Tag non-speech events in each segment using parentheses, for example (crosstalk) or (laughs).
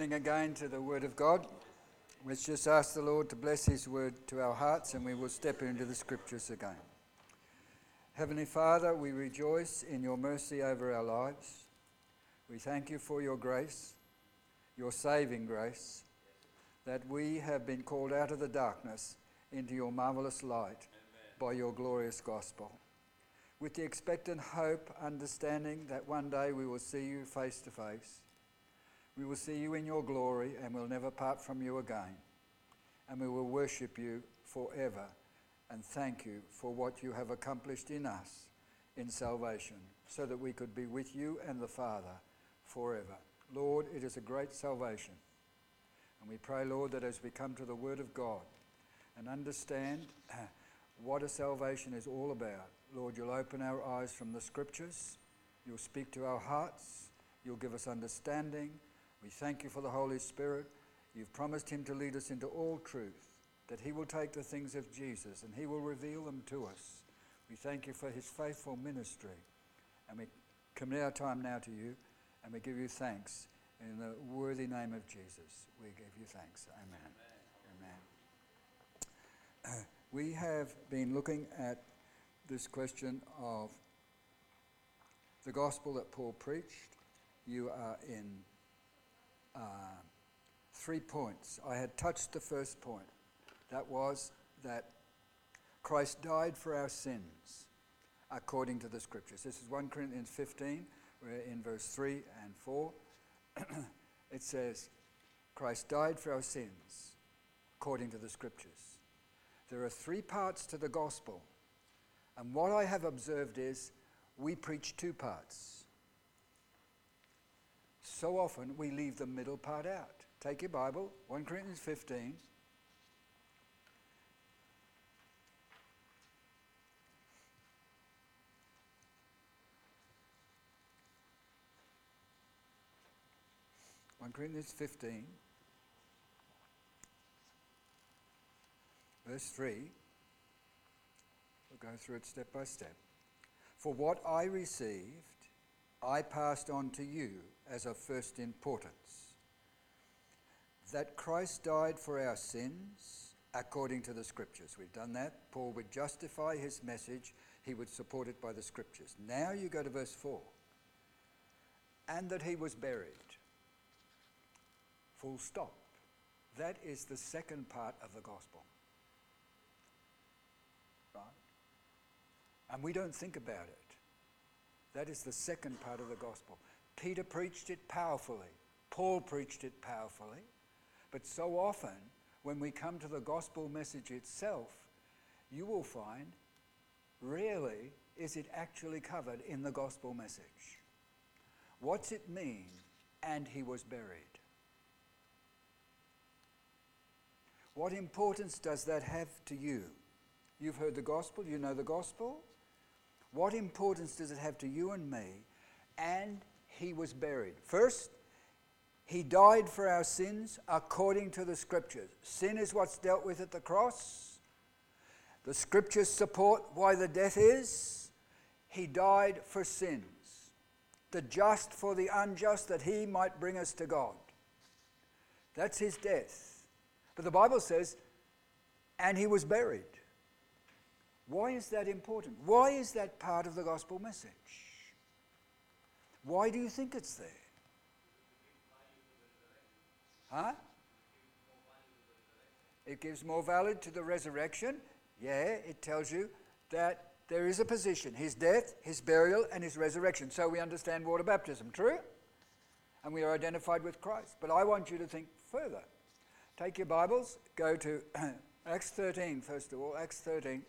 Again to the Word of God. Let's just ask the Lord to bless His Word to our hearts and we will step into the Scriptures again. Heavenly Father, we rejoice in your mercy over our lives. We thank you for your grace, your saving grace, that we have been called out of the darkness into your marvelous light Amen. by your glorious gospel. With the expectant hope, understanding that one day we will see you face to face we will see you in your glory and we'll never part from you again. And we will worship you forever and thank you for what you have accomplished in us in salvation so that we could be with you and the Father forever. Lord, it is a great salvation. And we pray, Lord, that as we come to the Word of God and understand (clears throat) what a salvation is all about, Lord, you'll open our eyes from the Scriptures, you'll speak to our hearts, you'll give us understanding we thank you for the Holy Spirit. You've promised him to lead us into all truth, that he will take the things of Jesus and he will reveal them to us. We thank you for his faithful ministry. And we commit our time now to you and we give you thanks. In the worthy name of Jesus, we give you thanks. Amen. Amen. Uh, (clears throat) we have been looking at this question of the gospel that Paul preached. You are in uh, three points. I had touched the first point. That was that Christ died for our sins according to the scriptures. This is 1 Corinthians 15, where in verse 3 and 4, (clears throat) it says, Christ died for our sins according to the scriptures. There are three parts to the gospel. And what I have observed is we preach two parts. So often we leave the middle part out. Take your Bible, 1 Corinthians 15. One Corinthians 15, verse 3. We'll go through it step by step. For what I received, I passed on to you as of first importance that Christ died for our sins according to the scriptures. We've done that. Paul would justify his message, he would support it by the scriptures. Now you go to verse 4 and that he was buried. Full stop. That is the second part of the gospel. Right? And we don't think about it. That is the second part of the gospel. Peter preached it powerfully, Paul preached it powerfully, but so often when we come to the gospel message itself, you will find rarely is it actually covered in the gospel message. What's it mean? And he was buried. What importance does that have to you? You've heard the gospel, you know the gospel. What importance does it have to you and me? And he was buried. First, he died for our sins according to the scriptures. Sin is what's dealt with at the cross. The scriptures support why the death is. He died for sins, the just for the unjust, that he might bring us to God. That's his death. But the Bible says, and he was buried. Why is that important? Why is that part of the gospel message? Why do you think it's there? Huh? It gives more value to the resurrection. Yeah, it tells you that there is a position his death, his burial, and his resurrection. So we understand water baptism, true? And we are identified with Christ. But I want you to think further. Take your Bibles, go to (clears throat) Acts 13, first of all, Acts 13.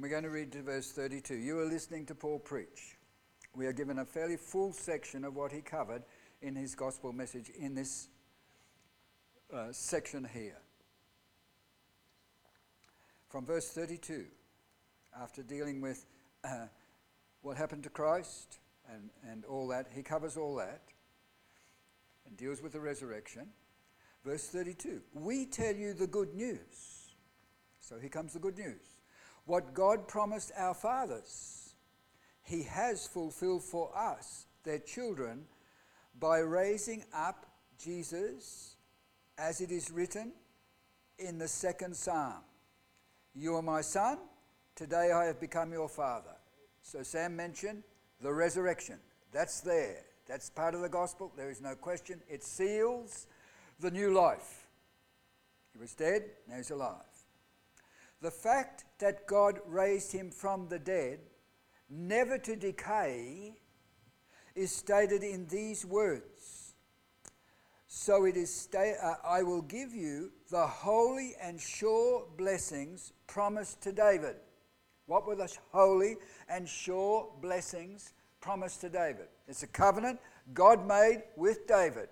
And we're going to read to verse 32. You are listening to Paul preach. We are given a fairly full section of what he covered in his gospel message in this uh, section here. From verse 32, after dealing with uh, what happened to Christ and, and all that, he covers all that and deals with the resurrection. Verse 32 We tell you the good news. So here comes the good news. What God promised our fathers, He has fulfilled for us, their children, by raising up Jesus, as it is written in the second psalm You are my son, today I have become your father. So Sam mentioned the resurrection. That's there. That's part of the gospel. There is no question. It seals the new life. He was dead, now he's alive. The fact that God raised him from the dead, never to decay, is stated in these words. So it is, sta- uh, I will give you the holy and sure blessings promised to David. What were the holy and sure blessings promised to David? It's a covenant God made with David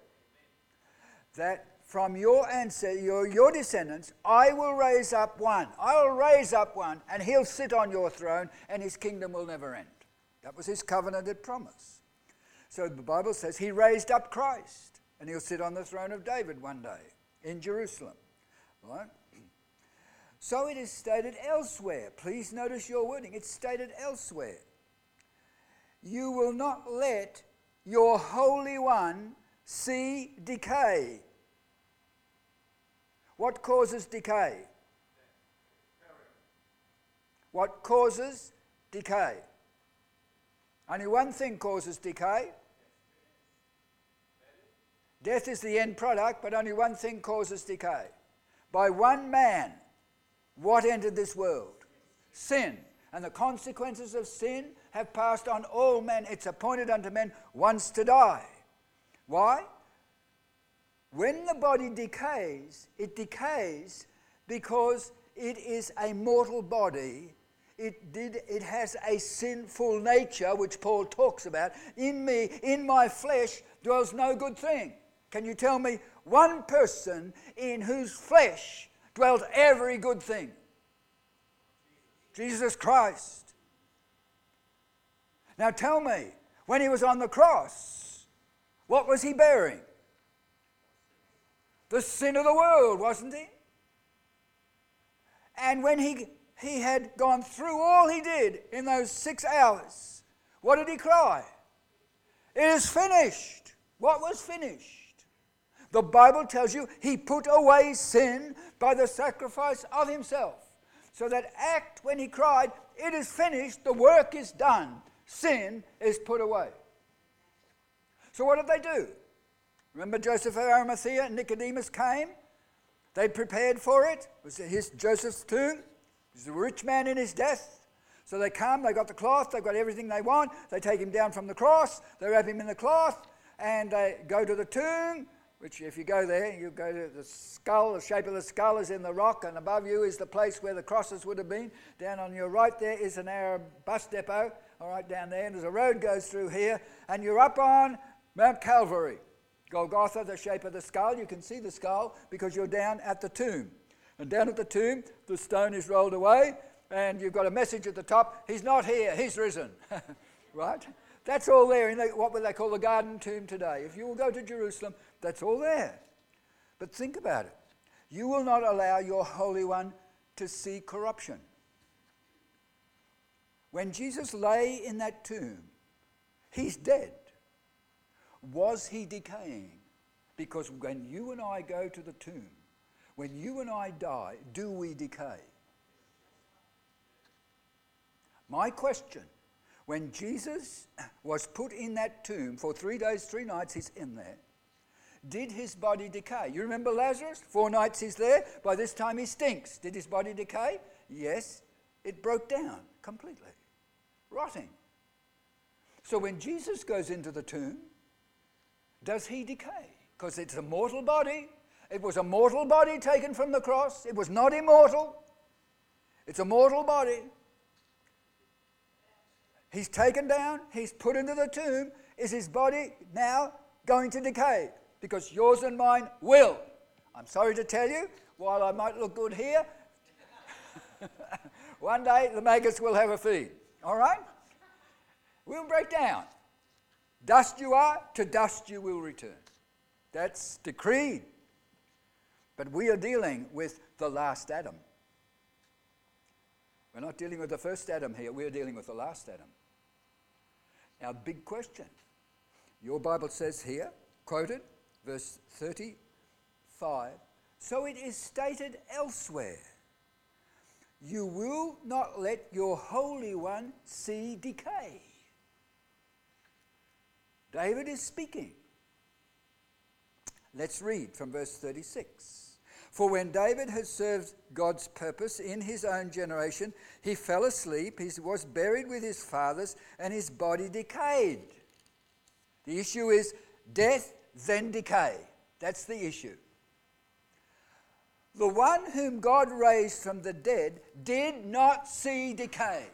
that from your ancestors, your, your descendants, I will raise up one. I will raise up one, and he'll sit on your throne, and his kingdom will never end. That was his covenanted promise. So the Bible says he raised up Christ, and he'll sit on the throne of David one day in Jerusalem. Right? So it is stated elsewhere. Please notice your wording. It's stated elsewhere. You will not let your Holy One see decay. What causes decay? What causes decay? Only one thing causes decay. Death is the end product, but only one thing causes decay. By one man, what entered this world? Sin. And the consequences of sin have passed on all men. It's appointed unto men once to die. Why? When the body decays, it decays because it is a mortal body. It, did, it has a sinful nature, which Paul talks about. In me, in my flesh, dwells no good thing. Can you tell me one person in whose flesh dwelt every good thing? Jesus Christ. Now tell me, when he was on the cross, what was he bearing? The sin of the world, wasn't he? And when he, he had gone through all he did in those six hours, what did he cry? It is finished. What was finished? The Bible tells you he put away sin by the sacrifice of himself. So that act when he cried, It is finished, the work is done, sin is put away. So what did they do? Remember Joseph of Arimathea? and Nicodemus came. They prepared for it. It was his Joseph's tomb. He's a rich man in his death. So they come, they got the cloth, they've got everything they want. They take him down from the cross, they wrap him in the cloth, and they go to the tomb, which if you go there, you go to the skull, the shape of the skull is in the rock, and above you is the place where the crosses would have been. Down on your right there is an Arab bus depot, all right, down there, and there's a road goes through here, and you're up on Mount Calvary. Golgotha, the shape of the skull, you can see the skull because you're down at the tomb. And down at the tomb, the stone is rolled away, and you've got a message at the top He's not here, He's risen. (laughs) right? That's all there in the, what would they call the garden tomb today. If you will go to Jerusalem, that's all there. But think about it. You will not allow your Holy One to see corruption. When Jesus lay in that tomb, he's dead. Was he decaying? Because when you and I go to the tomb, when you and I die, do we decay? My question when Jesus was put in that tomb for three days, three nights, he's in there. Did his body decay? You remember Lazarus? Four nights he's there. By this time he stinks. Did his body decay? Yes, it broke down completely, rotting. So when Jesus goes into the tomb, does he decay? Because it's a mortal body. It was a mortal body taken from the cross. It was not immortal. It's a mortal body. He's taken down, he's put into the tomb. Is his body now going to decay? Because yours and mine will. I'm sorry to tell you, while I might look good here, (laughs) one day the maggots will have a feed. All right? We'll break down. Dust you are, to dust you will return. That's decreed. But we are dealing with the last Adam. We're not dealing with the first Adam here, we're dealing with the last Adam. Now, big question. Your Bible says here, quoted, verse 35 So it is stated elsewhere you will not let your Holy One see decay. David is speaking. Let's read from verse 36. For when David had served God's purpose in his own generation, he fell asleep, he was buried with his fathers, and his body decayed. The issue is death, then decay. That's the issue. The one whom God raised from the dead did not see decay.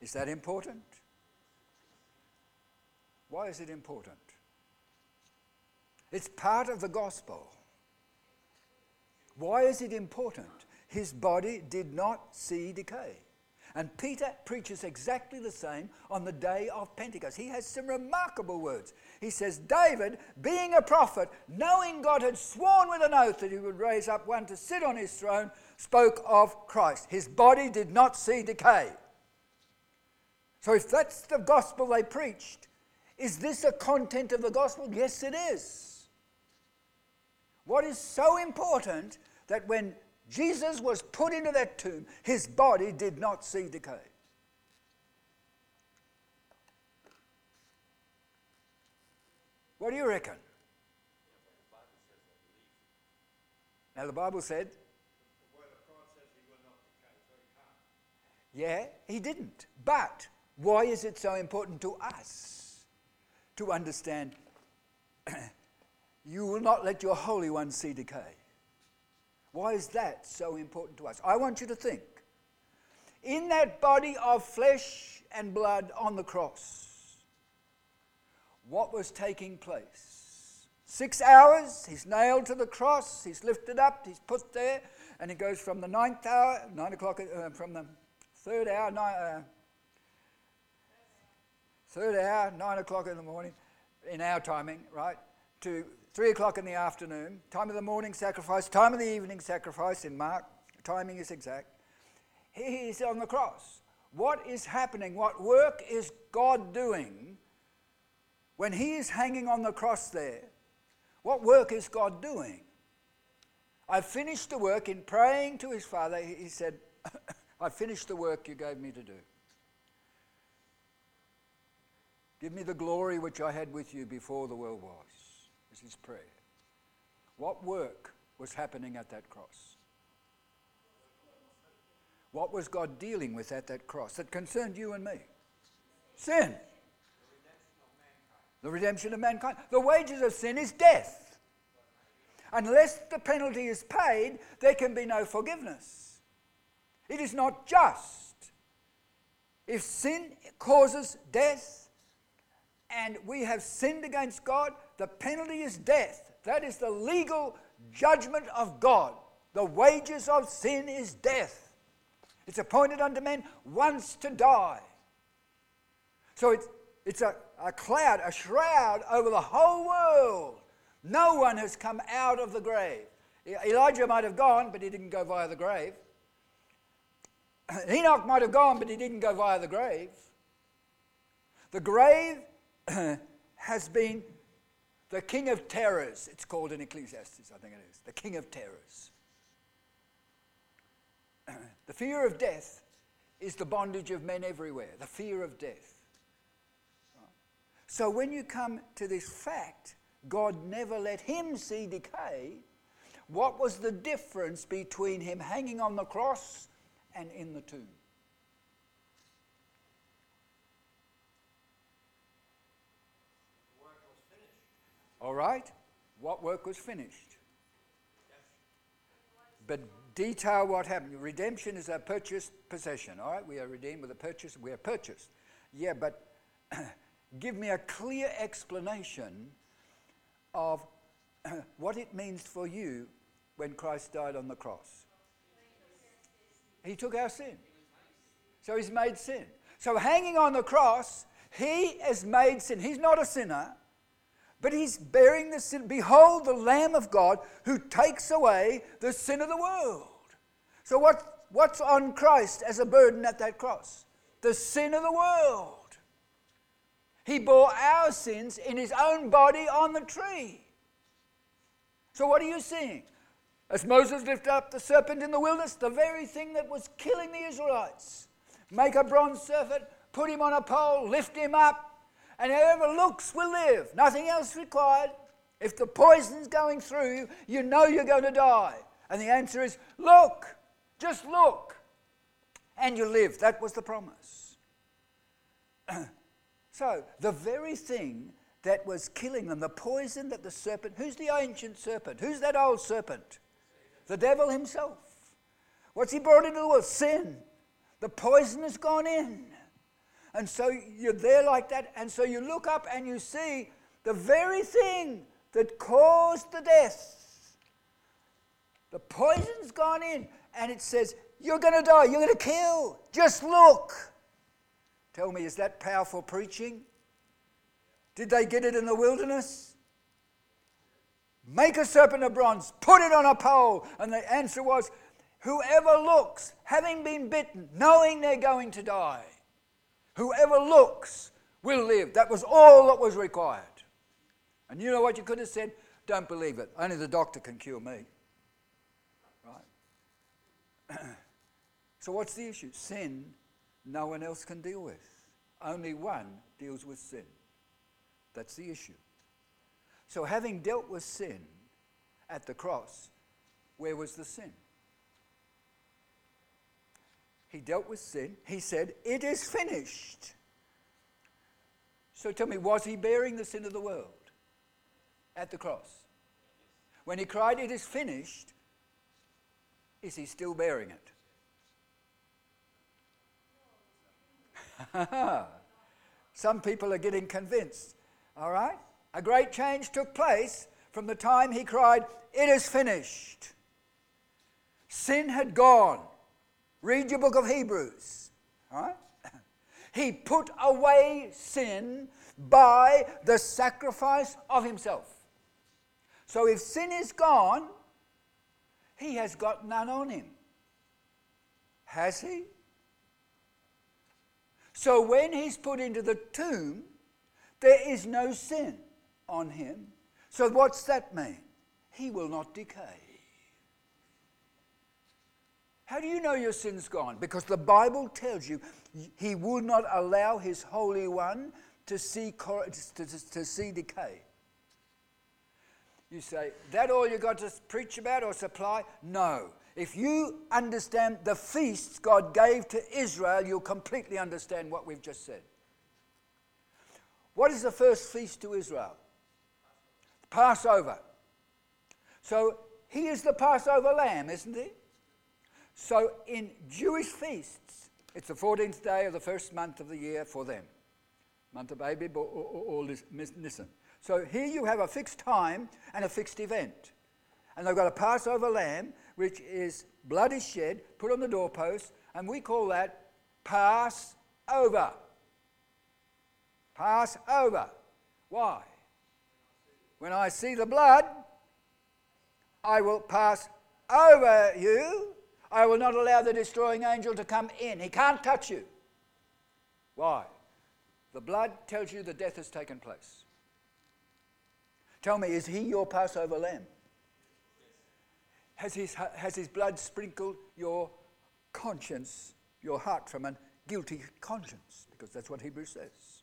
Is that important? Why is it important? It's part of the gospel. Why is it important? His body did not see decay. And Peter preaches exactly the same on the day of Pentecost. He has some remarkable words. He says, David, being a prophet, knowing God had sworn with an oath that he would raise up one to sit on his throne, spoke of Christ. His body did not see decay. So, if that's the gospel they preached, is this a content of the gospel? Yes, it is. What is so important that when Jesus was put into that tomb, his body did not see decay. What do you reckon? Now, the Bible said. Yeah, he didn't. But why is it so important to us to understand (clears throat) you will not let your Holy One see decay? Why is that so important to us? I want you to think. In that body of flesh and blood on the cross, what was taking place? Six hours, he's nailed to the cross, he's lifted up, he's put there, and he goes from the ninth hour, nine o'clock, uh, from the third hour, nine, uh, third hour, nine o'clock in the morning, in our timing, right, to three o'clock in the afternoon, time of the morning sacrifice, time of the evening sacrifice in Mark, timing is exact. He is on the cross. What is happening? What work is God doing when He is hanging on the cross there? What work is God doing? I finished the work in praying to His Father. He said, (coughs) I finished the work you gave me to do. Give me the glory which I had with you before the world was was his prayer. What work was happening at that cross? What was God dealing with at that cross that concerned you and me? Sin. The redemption of mankind. The wages of sin is death. Unless the penalty is paid, there can be no forgiveness. It is not just. If sin causes death and we have sinned against God, the penalty is death. That is the legal judgment of God. The wages of sin is death. It's appointed unto men once to die. So it's, it's a, a cloud, a shroud over the whole world. No one has come out of the grave. Elijah might have gone, but he didn't go via the grave. (clears throat) Enoch might have gone, but he didn't go via the grave. The grave (clears throat) has been the king of terrors, it's called in Ecclesiastes, I think it is. The king of terrors. (clears throat) the fear of death is the bondage of men everywhere, the fear of death. So when you come to this fact, God never let him see decay. What was the difference between him hanging on the cross and in the tomb? All right? What work was finished? But detail what happened. Redemption is a purchased possession. All right? We are redeemed with a purchase. We are purchased. Yeah, but (clears throat) give me a clear explanation of (clears throat) what it means for you when Christ died on the cross. He took our sin. So he's made sin. So hanging on the cross, he has made sin. He's not a sinner. But he's bearing the sin. Behold, the Lamb of God who takes away the sin of the world. So, what, what's on Christ as a burden at that cross? The sin of the world. He bore our sins in his own body on the tree. So, what are you seeing? As Moses lifted up the serpent in the wilderness, the very thing that was killing the Israelites. Make a bronze serpent, put him on a pole, lift him up, and whoever looks will live. Nothing else required. If the poison's going through you, you know you're going to die. And the answer is look, just look, and you live. That was the promise. (clears throat) so, the very thing that was killing them, the poison that the serpent, who's the ancient serpent? Who's that old serpent? The devil himself. What's he brought into the world? Sin. The poison has gone in. And so you're there like that, and so you look up and you see the very thing that caused the death. The poison's gone in, and it says, You're going to die, you're going to kill. Just look. Tell me, is that powerful preaching? Did they get it in the wilderness? Make a serpent of bronze, put it on a pole. And the answer was, Whoever looks, having been bitten, knowing they're going to die, whoever looks will live. That was all that was required. And you know what you could have said? Don't believe it. Only the doctor can cure me. Right? (clears throat) so, what's the issue? Sin, no one else can deal with. Only one deals with sin. That's the issue. So, having dealt with sin at the cross, where was the sin? He dealt with sin. He said, It is finished. So tell me, was he bearing the sin of the world at the cross? When he cried, It is finished, is he still bearing it? (laughs) Some people are getting convinced. All right? A great change took place from the time he cried, It is finished. Sin had gone. Read your book of Hebrews. All right? (clears throat) He put away sin by the sacrifice of himself. So if sin is gone, he has got none on him. Has he? So when he's put into the tomb, there is no sin on him. So what's that mean? He will not decay. How do you know your sin's gone? Because the Bible tells you he will not allow his Holy One to see, to, to, to see decay. You say, that all you got to preach about or supply? No. If you understand the feasts God gave to Israel, you'll completely understand what we've just said. What is the first feast to Israel? Passover. So he is the Passover lamb, isn't he? So in Jewish feasts, it's the 14th day of the first month of the year for them. Month of Abib or, or, Nisan. So here you have a fixed time and a fixed event. And they've got a Passover lamb, which is blood is shed, put on the doorpost, and we call that Passover. Passover. Why? When I see the blood, I will pass over you. I will not allow the destroying angel to come in. He can't touch you. Why? The blood tells you the death has taken place. Tell me, is he your Passover lamb? Has his, has his blood sprinkled your conscience, your heart from a guilty conscience? Because that's what Hebrews says.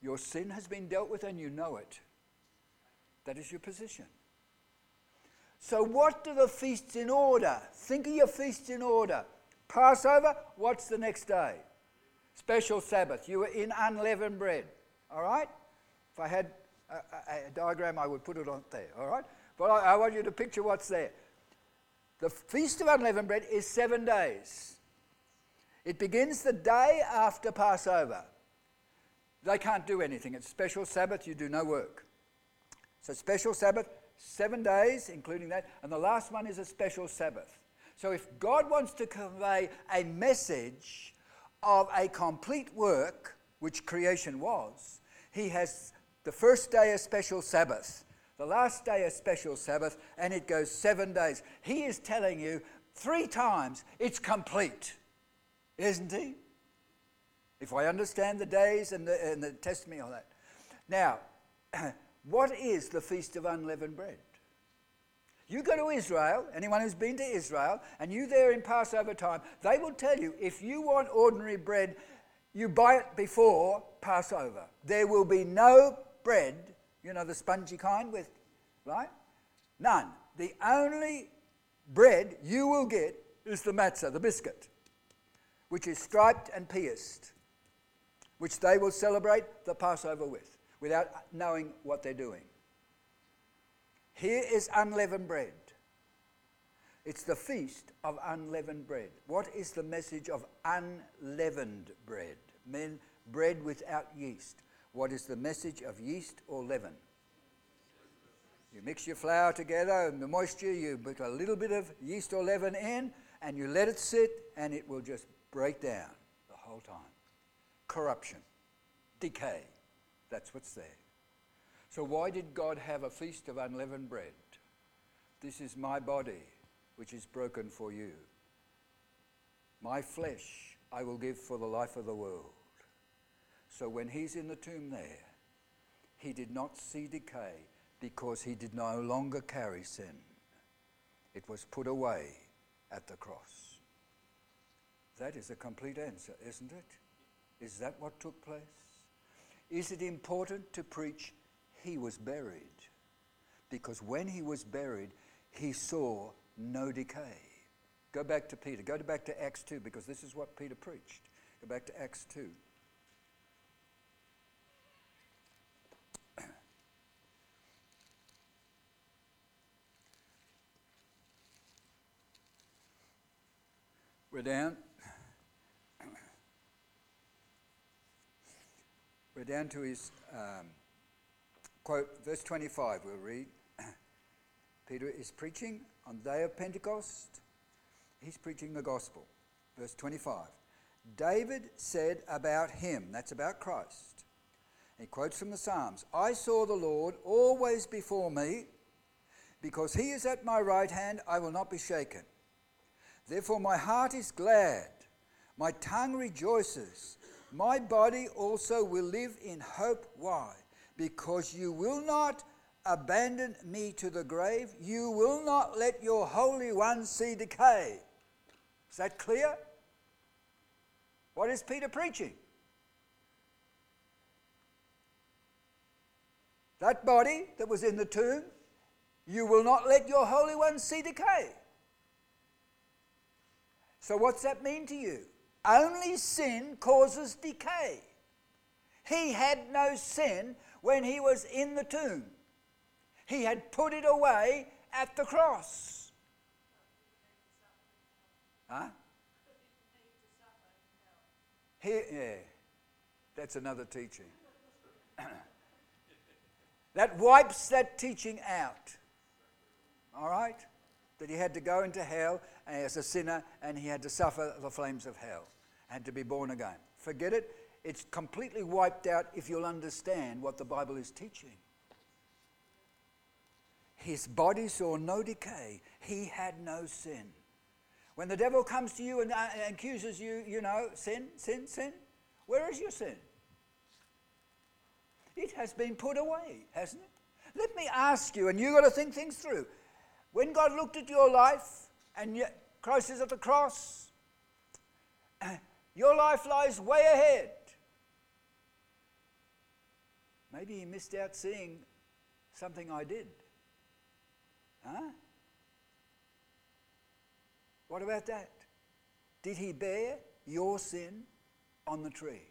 Your sin has been dealt with and you know it. That is your position. So, what do the feasts in order? Think of your feasts in order. Passover, what's the next day? Special Sabbath. You were in unleavened bread. All right? If I had a, a, a diagram, I would put it on there. All right? But I, I want you to picture what's there. The Feast of Unleavened Bread is seven days. It begins the day after Passover. They can't do anything. It's special Sabbath, you do no work. So, special Sabbath, seven days, including that, and the last one is a special Sabbath. So, if God wants to convey a message of a complete work, which creation was, He has the first day a special Sabbath, the last day a special Sabbath, and it goes seven days. He is telling you three times it's complete, isn't he? If I understand the days and the, and the testimony on that. Now, (clears throat) what is the Feast of Unleavened Bread? You go to Israel, anyone who's been to Israel, and you there in Passover time, they will tell you if you want ordinary bread, you buy it before Passover. There will be no bread, you know, the spongy kind with, right? None. The only bread you will get is the matzah, the biscuit, which is striped and pierced, which they will celebrate the Passover with without knowing what they're doing. Here is unleavened bread. It's the feast of unleavened bread. What is the message of unleavened bread? Men, bread without yeast. What is the message of yeast or leaven? You mix your flour together and the moisture, you put a little bit of yeast or leaven in, and you let it sit, and it will just break down the whole time. Corruption, decay. That's what's there. So, why did God have a feast of unleavened bread? This is my body, which is broken for you. My flesh I will give for the life of the world. So, when he's in the tomb there, he did not see decay because he did no longer carry sin. It was put away at the cross. That is a complete answer, isn't it? Is that what took place? Is it important to preach he was buried. Because when he was buried, he saw no decay. Go back to Peter. Go back to Acts 2 because this is what Peter preached. Go back to Acts 2. We're down. We're down to his. Um, quote, verse 25, we'll read. (clears throat) Peter is preaching on the day of Pentecost. He's preaching the gospel. Verse 25. David said about him, that's about Christ. He quotes from the Psalms I saw the Lord always before me. Because he is at my right hand, I will not be shaken. Therefore, my heart is glad, my tongue rejoices, my body also will live in hope. Why? because you will not abandon me to the grave. You will not let your Holy One see decay. Is that clear? What is Peter preaching? That body that was in the tomb, you will not let your Holy One see decay. So, what's that mean to you? Only sin causes decay. He had no sin, when he was in the tomb. He had put it away at the cross. Huh? He, yeah, that's another teaching. (clears throat) that wipes that teaching out. All right? That he had to go into hell as a sinner and he had to suffer the flames of hell and to be born again. Forget it. It's completely wiped out if you'll understand what the Bible is teaching. His body saw no decay, he had no sin. When the devil comes to you and uh, accuses you, you know, sin, sin, sin, where is your sin? It has been put away, hasn't it? Let me ask you, and you've got to think things through. When God looked at your life and Christ is at the cross, (clears throat) your life lies way ahead. Maybe he missed out seeing something I did. Huh? What about that? Did he bear your sin on the tree?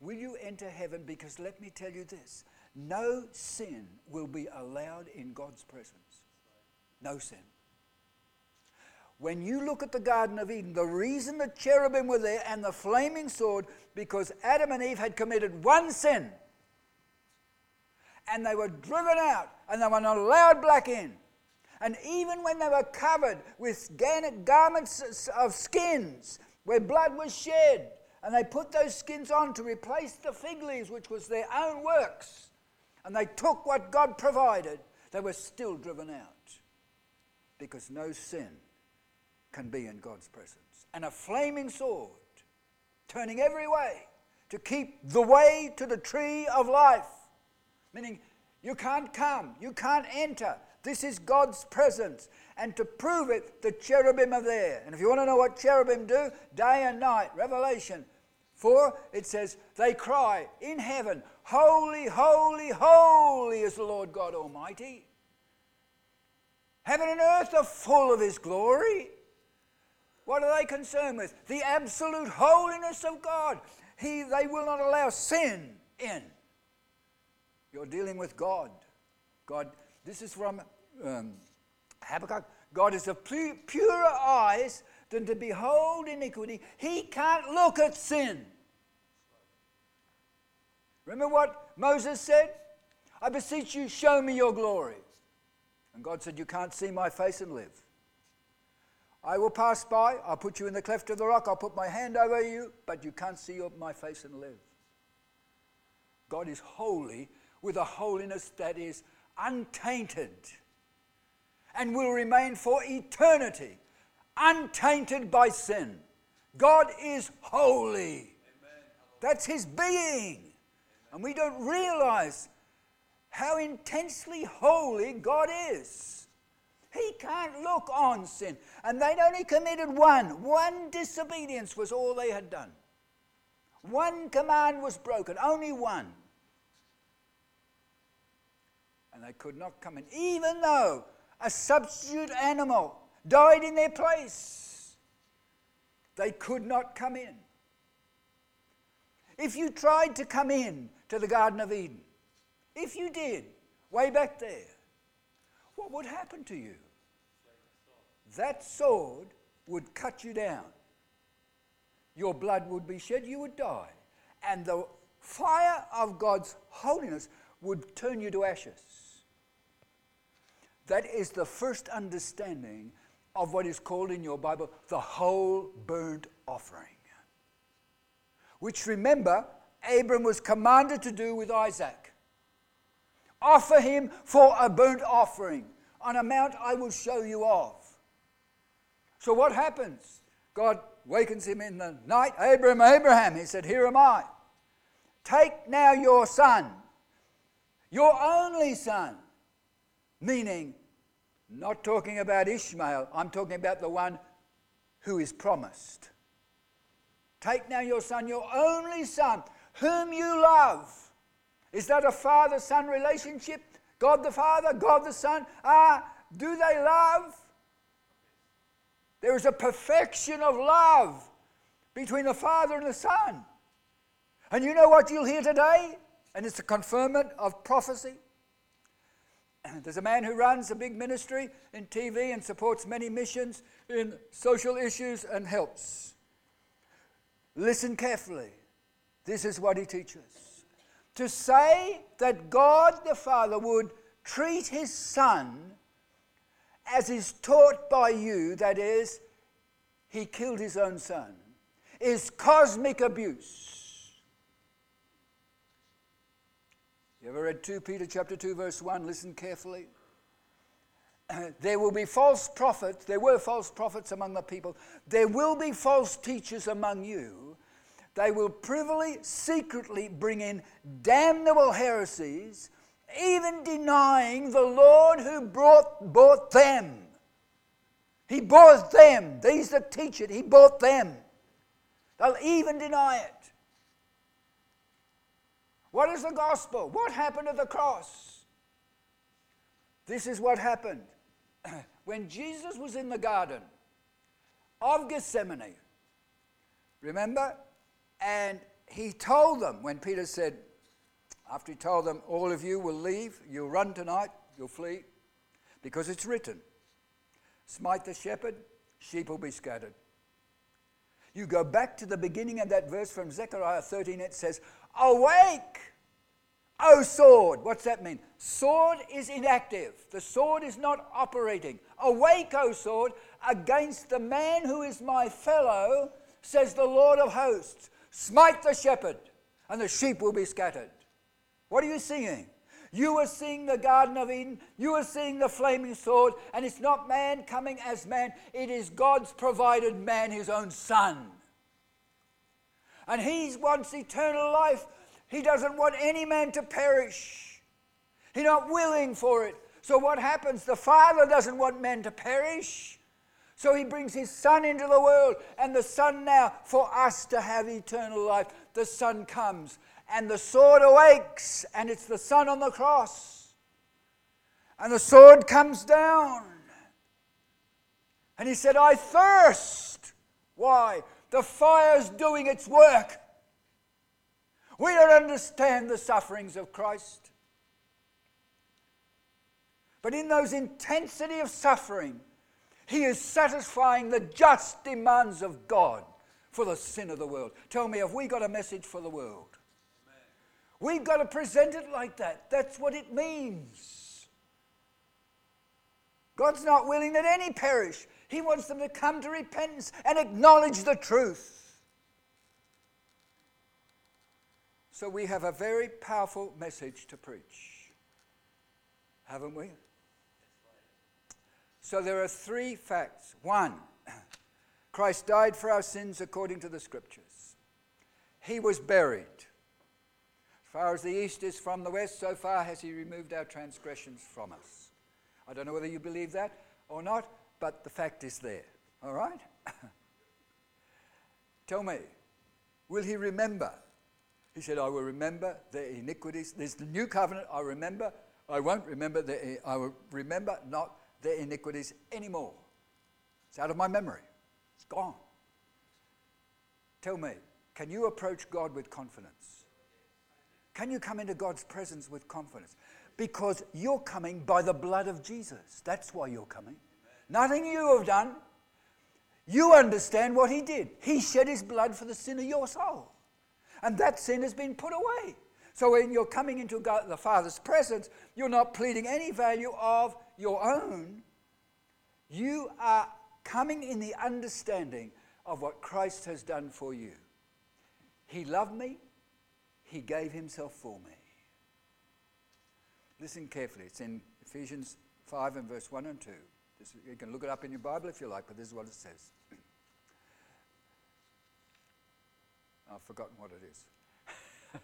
Will you enter heaven? Because let me tell you this no sin will be allowed in God's presence. No sin. When you look at the Garden of Eden, the reason the cherubim were there and the flaming sword, because Adam and Eve had committed one sin. And they were driven out and they were not allowed back in. And even when they were covered with garments of skins, where blood was shed, and they put those skins on to replace the fig leaves, which was their own works, and they took what God provided, they were still driven out. Because no sin can be in God's presence. And a flaming sword, turning every way to keep the way to the tree of life, meaning you can't come, you can't enter. This is God's presence. And to prove it, the cherubim are there. And if you want to know what cherubim do, day and night, Revelation 4, it says, they cry in heaven, Holy, holy, holy is the Lord God Almighty. Heaven and earth are full of His glory. What are they concerned with? The absolute holiness of God. He, they will not allow sin in. You're dealing with God. God, this is from um, Habakkuk. God is of purer eyes than to behold iniquity. He can't look at sin. Remember what Moses said? I beseech you, show me your glory. And God said, You can't see my face and live. I will pass by, I'll put you in the cleft of the rock, I'll put my hand over you, but you can't see my face and live. God is holy with a holiness that is untainted and will remain for eternity, untainted by sin. God is holy. That's his being. And we don't realize how intensely holy God is. He can't look on sin. And they'd only committed one. One disobedience was all they had done. One command was broken, only one. And they could not come in, even though a substitute animal died in their place. They could not come in. If you tried to come in to the Garden of Eden, if you did, way back there, what would happen to you? That sword would cut you down. Your blood would be shed, you would die. And the fire of God's holiness would turn you to ashes. That is the first understanding of what is called in your Bible the whole burnt offering. Which remember, Abram was commanded to do with Isaac. Offer him for a burnt offering on a mount I will show you of. So what happens? God wakens him in the night. Abram, Abraham, he said, Here am I. Take now your son, your only son, meaning not talking about Ishmael, I'm talking about the one who is promised. Take now your son, your only son, whom you love. Is that a father son relationship? God the Father, God the Son? Ah, do they love? There is a perfection of love between the Father and the Son. And you know what you'll hear today? And it's a confirmation of prophecy. (clears throat) There's a man who runs a big ministry in TV and supports many missions in social issues and helps. Listen carefully. This is what he teaches. To say that God the Father would treat his Son as is taught by you, that is, he killed his own son, is cosmic abuse. You ever read 2 Peter chapter 2 verse 1? Listen carefully. (clears throat) there will be false prophets, there were false prophets among the people. There will be false teachers among you. They will privily, secretly bring in damnable heresies, even denying the Lord who brought, bought them. He bought them. These that teach it, He bought them. They'll even deny it. What is the gospel? What happened at the cross? This is what happened. (clears throat) When Jesus was in the garden of Gethsemane, remember? And he told them, when Peter said, after he told them, All of you will leave, you'll run tonight, you'll flee, because it's written, Smite the shepherd, sheep will be scattered. You go back to the beginning of that verse from Zechariah 13, it says, Awake, O sword. What's that mean? Sword is inactive. The sword is not operating. Awake, O sword, against the man who is my fellow, says the Lord of hosts. Smite the shepherd, and the sheep will be scattered. What are you singing? You are seeing the Garden of Eden. You are seeing the flaming sword. And it's not man coming as man, it is God's provided man, his own son. And he wants eternal life. He doesn't want any man to perish. He's not willing for it. So what happens? The Father doesn't want men to perish. So he brings his Son into the world, and the Son now, for us to have eternal life, the Son comes, and the sword awakes, and it's the Son on the cross. And the sword comes down. And he said, I thirst. Why? The fire's doing its work. We don't understand the sufferings of Christ. But in those intensity of suffering, he is satisfying the just demands of God for the sin of the world. Tell me, have we got a message for the world? Amen. We've got to present it like that. That's what it means. God's not willing that any perish. He wants them to come to repentance and acknowledge the truth. So we have a very powerful message to preach, haven't we? So there are three facts. One, (clears throat) Christ died for our sins according to the scriptures. He was buried. As far as the east is from the west, so far has he removed our transgressions from us. I don't know whether you believe that or not, but the fact is there. All right? (clears throat) Tell me, will he remember? He said, I will remember their iniquities. There's the new covenant. I remember. I won't remember. The, I will remember not their iniquities anymore. It's out of my memory, it's gone. Tell me, can you approach God with confidence? Can you come into God's presence with confidence? Because you're coming by the blood of Jesus. That's why you're coming. Nothing you have done. You understand what He did. He shed His blood for the sin of your soul. And that sin has been put away. So when you're coming into God, the Father's presence, you're not pleading any value of your own, you are coming in the understanding of what Christ has done for you. He loved me, He gave Himself for me. Listen carefully. It's in Ephesians 5 and verse 1 and 2. This, you can look it up in your Bible if you like, but this is what it says. (clears throat) I've forgotten what it is.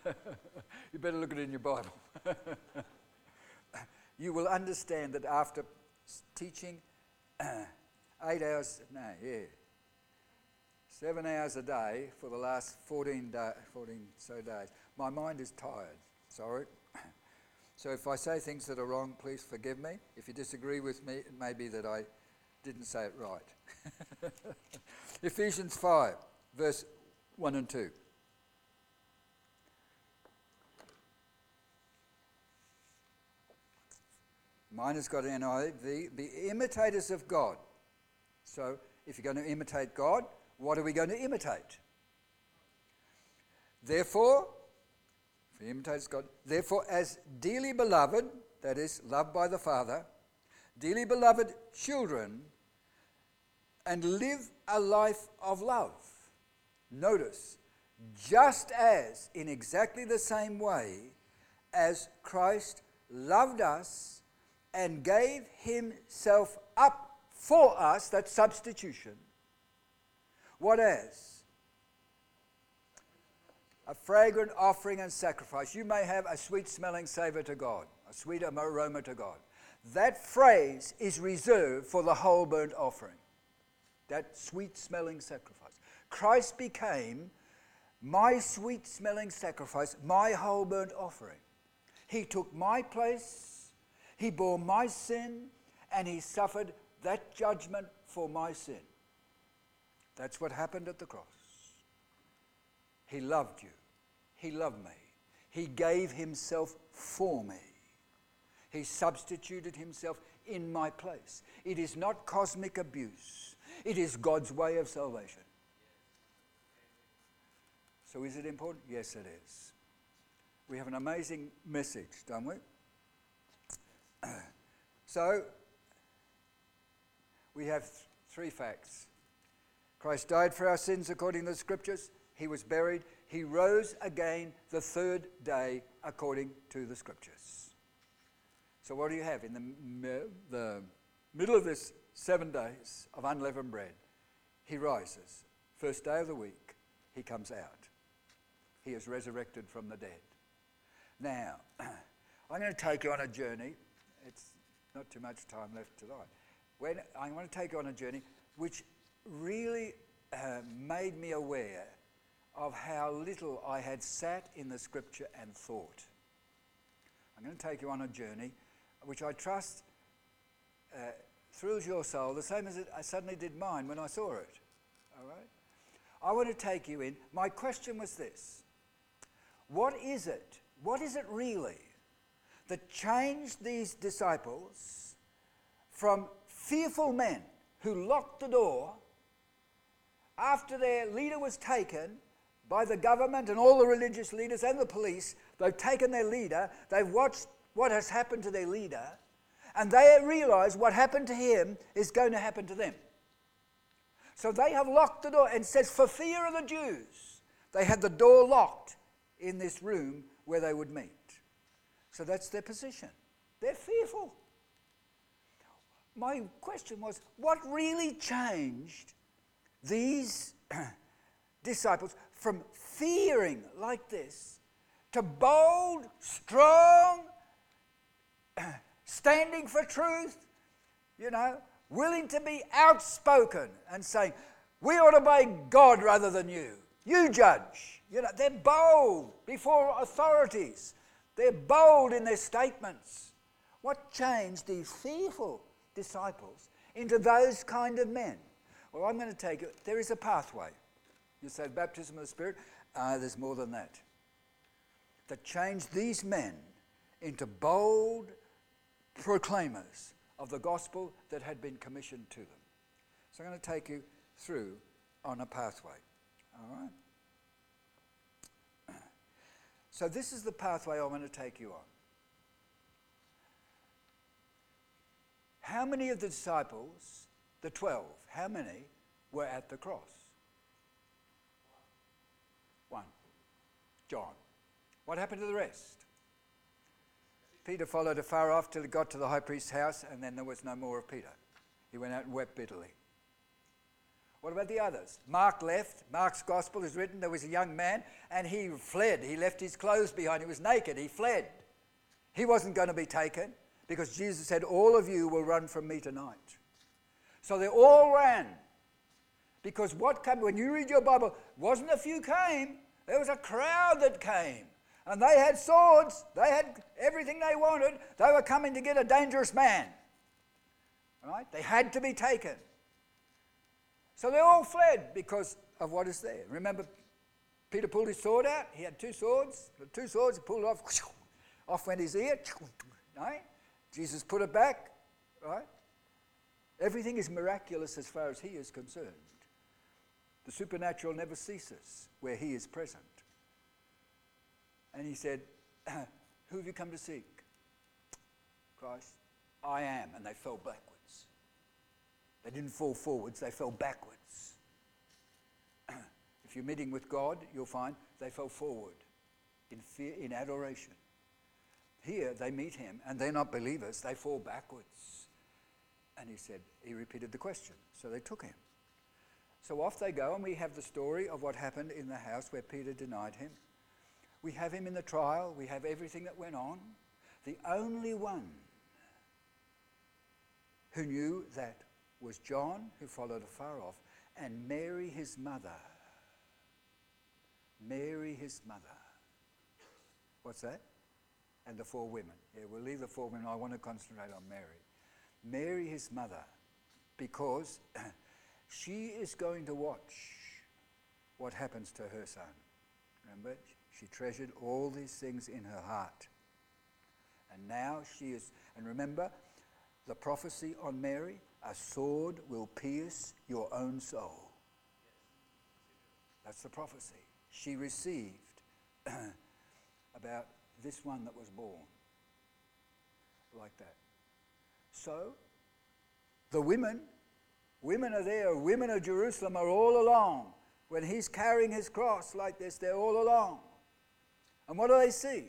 (laughs) you better look it in your Bible. (laughs) you will understand that after teaching (clears throat) eight hours, no, yeah, seven hours a day for the last 14, day, 14 so days, my mind is tired. Sorry. (clears throat) So if I say things that are wrong, please forgive me. If you disagree with me, it may be that I didn't say it right. (laughs) Ephesians 5, verse 1 and 2. Mine has got NIV. Be imitators of God. So, if you're going to imitate God, what are we going to imitate? Therefore, if he imitates God, therefore, as dearly beloved, that is, loved by the Father, dearly beloved children, and live a life of love. Notice, just as in exactly the same way as Christ loved us and gave himself up for us, that substitution. What as? A fragrant offering and sacrifice. You may have a sweet smelling savor to God, a sweet aroma to God. That phrase is reserved for the whole burnt offering, that sweet smelling sacrifice. Christ became my sweet smelling sacrifice, my whole burnt offering. He took my place he bore my sin and he suffered that judgment for my sin. That's what happened at the cross. He loved you. He loved me. He gave himself for me. He substituted himself in my place. It is not cosmic abuse, it is God's way of salvation. So, is it important? Yes, it is. We have an amazing message, don't we? (clears throat) so, we have th- three facts Christ died for our sins according to the scriptures, he was buried, he rose again the third day according to the scriptures. So, what do you have in the, the middle of this seven days of unleavened bread? He rises. First day of the week, he comes out. He is resurrected from the dead. Now, (clears throat) I'm going to take you on a journey. It's not too much time left tonight. When I want to take you on a journey which really uh, made me aware of how little I had sat in the scripture and thought. I'm going to take you on a journey which I trust uh, thrills your soul the same as it suddenly did mine when I saw it. All right? I want to take you in. My question was this What is it? What is it really that changed these disciples from fearful men who locked the door after their leader was taken by the government and all the religious leaders and the police. They've taken their leader, they've watched what has happened to their leader, and they realize what happened to him is going to happen to them. So they have locked the door and says, for fear of the Jews, they had the door locked in this room where they would meet. So that's their position. They're fearful. My question was, what really changed these (clears throat) disciples from fearing like this to bold, strong, (clears throat) standing for truth, you know, willing to be outspoken and saying, we ought to obey God rather than you. You judge. You know, they're bold before authorities. They're bold in their statements. What changed these fearful disciples into those kind of men? Well, I'm going to take it. There is a pathway. You say baptism of the Spirit. Uh, there's more than that. That changed these men into bold proclaimers of the gospel that had been commissioned to them. So I'm going to take you through on a pathway. All right? So this is the pathway I want to take you on. How many of the disciples, the 12, how many were at the cross? One. John. What happened to the rest? Peter followed afar off till he got to the high priest's house, and then there was no more of Peter. He went out and wept bitterly. What about the others? Mark left. Mark's gospel is written there was a young man and he fled. He left his clothes behind. He was naked. He fled. He wasn't going to be taken because Jesus said, All of you will run from me tonight. So they all ran. Because what came, when you read your Bible, wasn't a few came, there was a crowd that came. And they had swords, they had everything they wanted. They were coming to get a dangerous man. Right? They had to be taken. So they all fled because of what is there. Remember, Peter pulled his sword out. He had two swords. The two swords, he pulled off. (laughs) Off went his ear. (laughs) Right? Jesus put it back. Right? Everything is miraculous as far as he is concerned. The supernatural never ceases where he is present. And he said, (clears throat) Who have you come to seek? Christ. I am. And they fell back. They didn't fall forwards, they fell backwards. (clears throat) if you're meeting with God, you'll find they fell forward in fear, in adoration. Here they meet him and they're not believers, they fall backwards. And he said, he repeated the question. So they took him. So off they go, and we have the story of what happened in the house where Peter denied him. We have him in the trial, we have everything that went on. The only one who knew that was John, who followed afar off, and Mary, his mother. Mary, his mother. What's that? And the four women. Yeah, we'll leave the four women. I want to concentrate on Mary. Mary, his mother, because (clears throat) she is going to watch what happens to her son. Remember, she treasured all these things in her heart. And now she is, and remember the prophecy on Mary a sword will pierce your own soul. That's the prophecy. She received (clears throat) about this one that was born. Like that. So, the women, women are there, women of Jerusalem are all along. when he's carrying his cross like this, they're all along. And what do they see?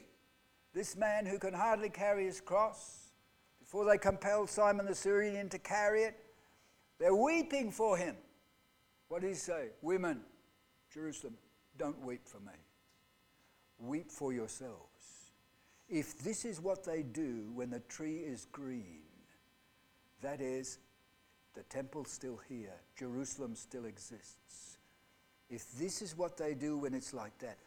This man who can hardly carry his cross, before they compel Simon the Cyrene to carry it, they're weeping for him. What did he say? Women, Jerusalem, don't weep for me. Weep for yourselves. If this is what they do when the tree is green, that is, the temple's still here, Jerusalem still exists. If this is what they do when it's like that,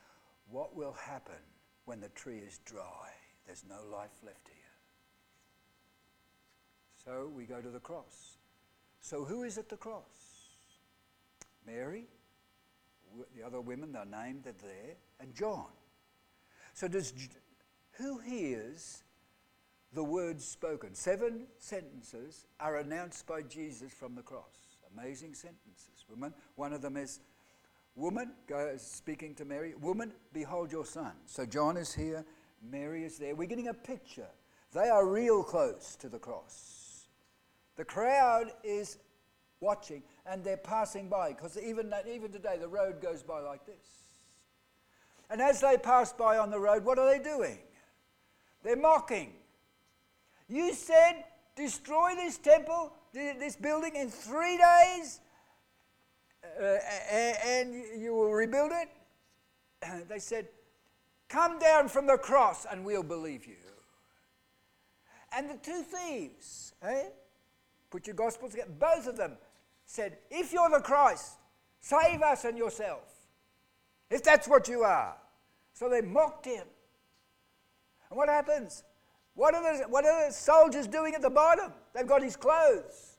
what will happen when the tree is dry? There's no life left here. So we go to the cross. So who is at the cross? Mary, the other women, they're named, they're there, and John. So does who hears the words spoken? Seven sentences are announced by Jesus from the cross. Amazing sentences. Woman, one of them is, Woman, speaking to Mary, Woman, behold your son. So John is here, Mary is there. We're getting a picture. They are real close to the cross. The crowd is watching and they're passing by because even, even today the road goes by like this. And as they pass by on the road, what are they doing? They're mocking. You said, destroy this temple, this building in three days, uh, and you will rebuild it? (clears throat) They said, Come down from the cross and we'll believe you. And the two thieves, eh? Put your gospels together. Both of them said, If you're the Christ, save us and yourself. If that's what you are. So they mocked him. And what happens? What are, the, what are the soldiers doing at the bottom? They've got his clothes.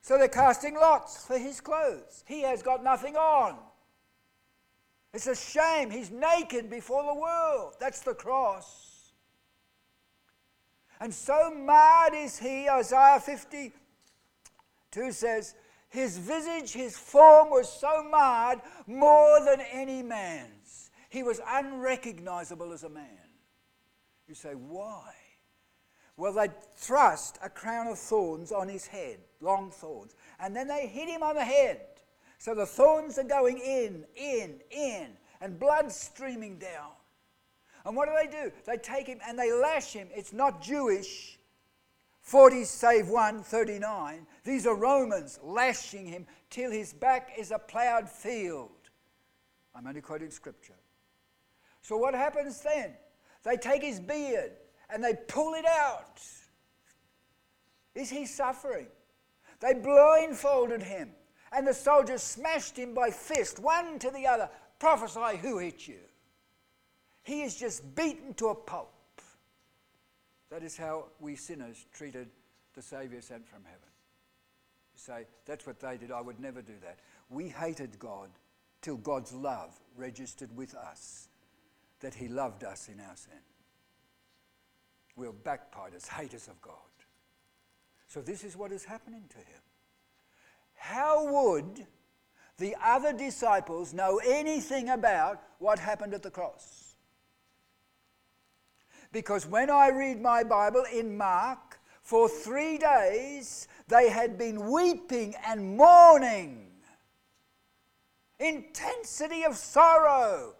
So they're casting lots for his clothes. He has got nothing on. It's a shame. He's naked before the world. That's the cross. And so mad is he, Isaiah 52 says, his visage, his form was so marred more than any man's. He was unrecognizable as a man. You say, why? Well, they thrust a crown of thorns on his head, long thorns, and then they hit him on the head. So the thorns are going in, in, in, and blood streaming down. And what do they do? They take him and they lash him. It's not Jewish. 40 save 1, 39. These are Romans lashing him till his back is a ploughed field. I'm only quoting scripture. So what happens then? They take his beard and they pull it out. Is he suffering? They blindfolded him, and the soldiers smashed him by fist, one to the other. Prophesy who hit you. He is just beaten to a pulp. That is how we sinners treated the Saviour sent from heaven. You say, that's what they did. I would never do that. We hated God till God's love registered with us that he loved us in our sin. We're backbiters, haters of God. So this is what is happening to him. How would the other disciples know anything about what happened at the cross? Because when I read my Bible in Mark, for three days they had been weeping and mourning. Intensity of sorrow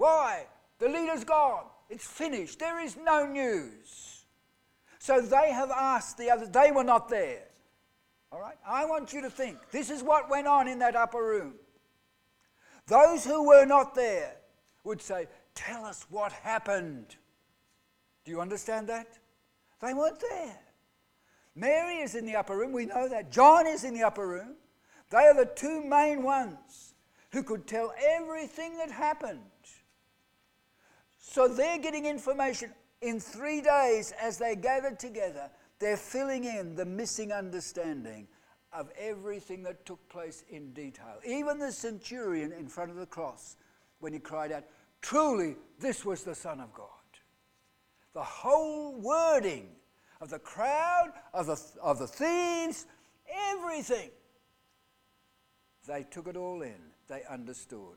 why? The leader's gone. It's finished. There is no news. So they have asked the others, they were not there. All right? I want you to think this is what went on in that upper room. Those who were not there would say, Tell us what happened. Do you understand that? They weren't there. Mary is in the upper room, we know that. John is in the upper room. They are the two main ones who could tell everything that happened. So they're getting information in three days as they gathered together. They're filling in the missing understanding of everything that took place in detail. Even the centurion in front of the cross, when he cried out, Truly, this was the Son of God. The whole wording of the crowd, of the, of the thieves, everything. They took it all in. They understood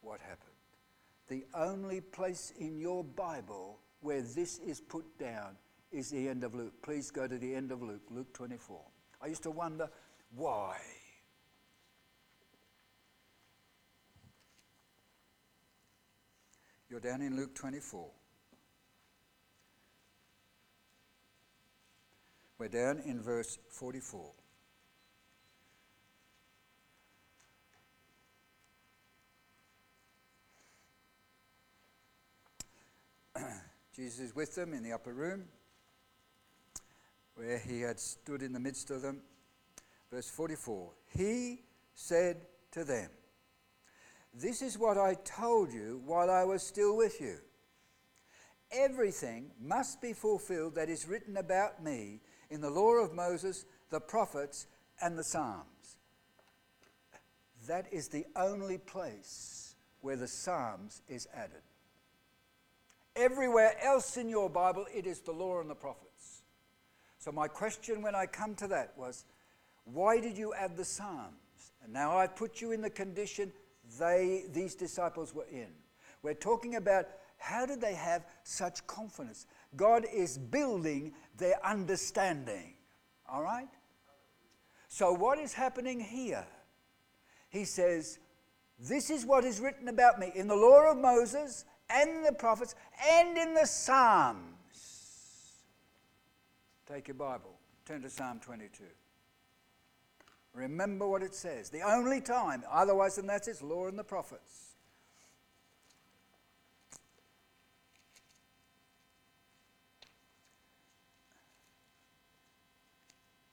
what happened the only place in your Bible where this is put down is the end of Luke. Please go to the end of Luke, Luke 24. I used to wonder why. You're down in Luke 24. We're down in verse 44. (clears throat) Jesus is with them in the upper room where he had stood in the midst of them. Verse 44 He said to them, This is what I told you while I was still with you. Everything must be fulfilled that is written about me in the law of Moses, the prophets, and the Psalms. That is the only place where the Psalms is added. Everywhere else in your Bible, it is the law and the prophets. So, my question when I come to that was, why did you add the Psalms? And now I've put you in the condition they, these disciples were in. We're talking about how did they have such confidence? God is building their understanding. All right? So, what is happening here? He says, This is what is written about me in the law of Moses and the prophets and in the Psalms. Take your Bible, turn to Psalm 22. Remember what it says. The only time, otherwise than that, is law and the prophets.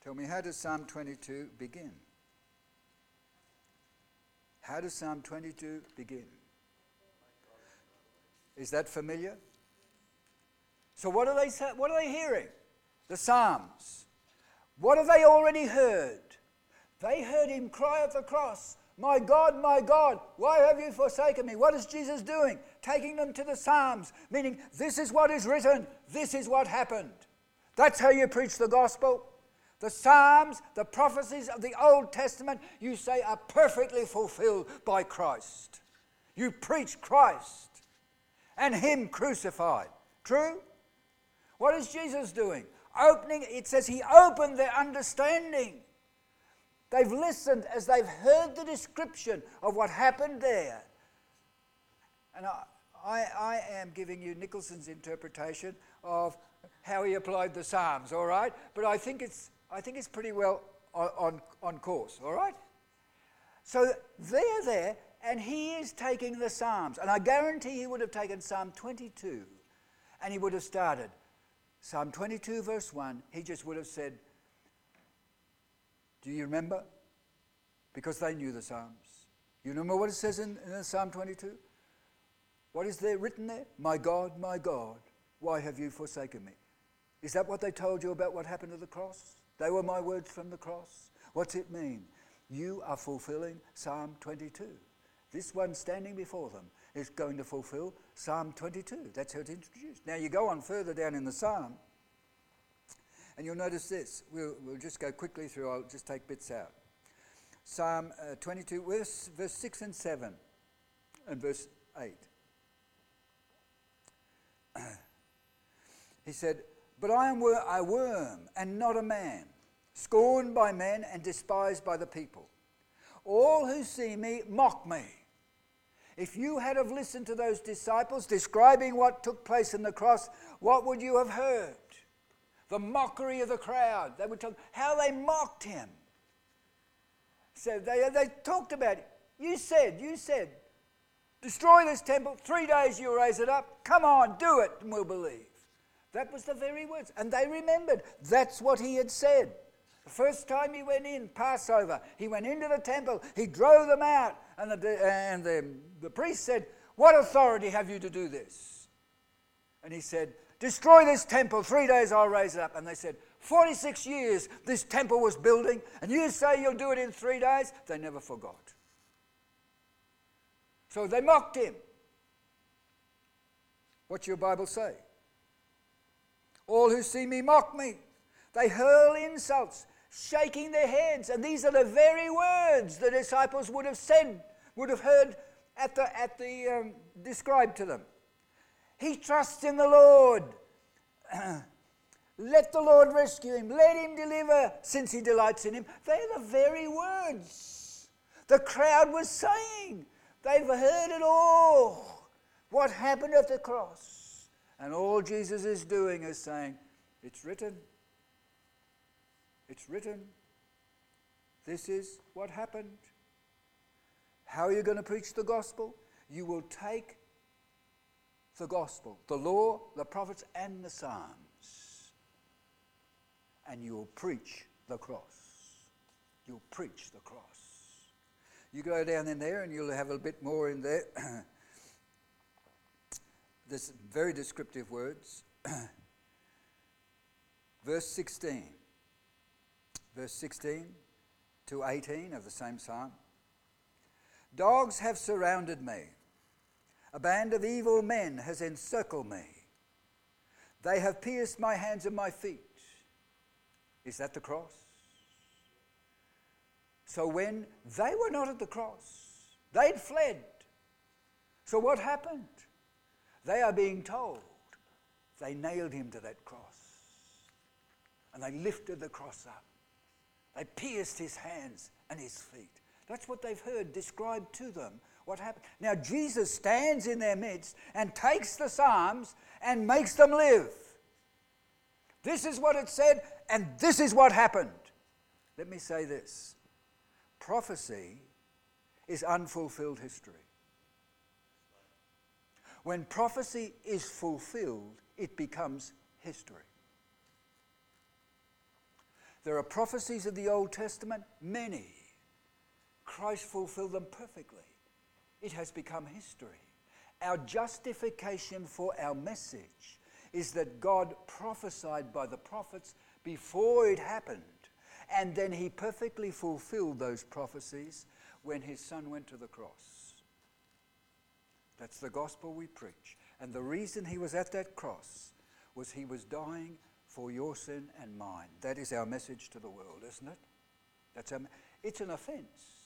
Tell me, how does Psalm 22 begin? How does Psalm 22 begin? Is that familiar? So, what are they, what are they hearing? The Psalms. What have they already heard? They heard him cry at the cross, My God, my God, why have you forsaken me? What is Jesus doing? Taking them to the Psalms, meaning this is what is written, this is what happened. That's how you preach the gospel. The Psalms, the prophecies of the Old Testament, you say are perfectly fulfilled by Christ. You preach Christ and Him crucified. True? What is Jesus doing? Opening, it says He opened their understanding. They've listened as they've heard the description of what happened there. And I, I, I am giving you Nicholson's interpretation of how he applied the Psalms, all right? But I think it's I think it's pretty well on, on, on course, all right? So they're there, and he is taking the Psalms. And I guarantee he would have taken Psalm 22, and he would have started Psalm 22, verse 1. He just would have said, Do you remember? Because they knew the Psalms. You remember what it says in, in Psalm 22? What is there written there? My God, my God, why have you forsaken me? Is that what they told you about what happened at the cross? They were my words from the cross. What's it mean? You are fulfilling Psalm 22. This one standing before them is going to fulfill Psalm 22. That's how it's introduced. Now you go on further down in the Psalm, and you'll notice this. We'll, we'll just go quickly through, I'll just take bits out. Psalm uh, 22, verse, verse 6 and 7, and verse 8. (clears throat) he said, But I am a worm and not a man scorned by men and despised by the people. All who see me mock me. If you had have listened to those disciples describing what took place in the cross, what would you have heard? The mockery of the crowd. They would tell how they mocked him. So they, they talked about it. You said, you said, destroy this temple, three days you'll raise it up. Come on, do it, and we'll believe. That was the very words. And they remembered. That's what he had said. The first time he went in, Passover, he went into the temple, he drove them out, and the, and the, the priest said, What authority have you to do this? And he said, Destroy this temple, three days I'll raise it up. And they said, 46 years this temple was building, and you say you'll do it in three days? They never forgot. So they mocked him. What's your Bible say? All who see me mock me. They hurl insults shaking their heads. And these are the very words the disciples would have said, would have heard at the, at the um, described to them. He trusts in the Lord. (clears throat) Let the Lord rescue him. Let him deliver, since he delights in him. They're the very words the crowd was saying. They've heard it all. What happened at the cross? And all Jesus is doing is saying, It's written. It's written. This is what happened. How are you going to preach the gospel? You will take the gospel, the law, the prophets, and the Psalms, and you will preach the cross. You'll preach the cross. You go down in there and you'll have a bit more in there. (coughs) There's very descriptive words. (coughs) Verse 16. Verse 16 to 18 of the same psalm. Dogs have surrounded me. A band of evil men has encircled me. They have pierced my hands and my feet. Is that the cross? So when they were not at the cross, they'd fled. So what happened? They are being told they nailed him to that cross. And they lifted the cross up. They pierced his hands and his feet. That's what they've heard described to them. What happened? Now, Jesus stands in their midst and takes the Psalms and makes them live. This is what it said, and this is what happened. Let me say this prophecy is unfulfilled history. When prophecy is fulfilled, it becomes history. There are prophecies of the Old Testament, many. Christ fulfilled them perfectly. It has become history. Our justification for our message is that God prophesied by the prophets before it happened, and then he perfectly fulfilled those prophecies when his son went to the cross. That's the gospel we preach. And the reason he was at that cross was he was dying for your sin and mine. That is our message to the world, isn't it? That's our, it's an offense.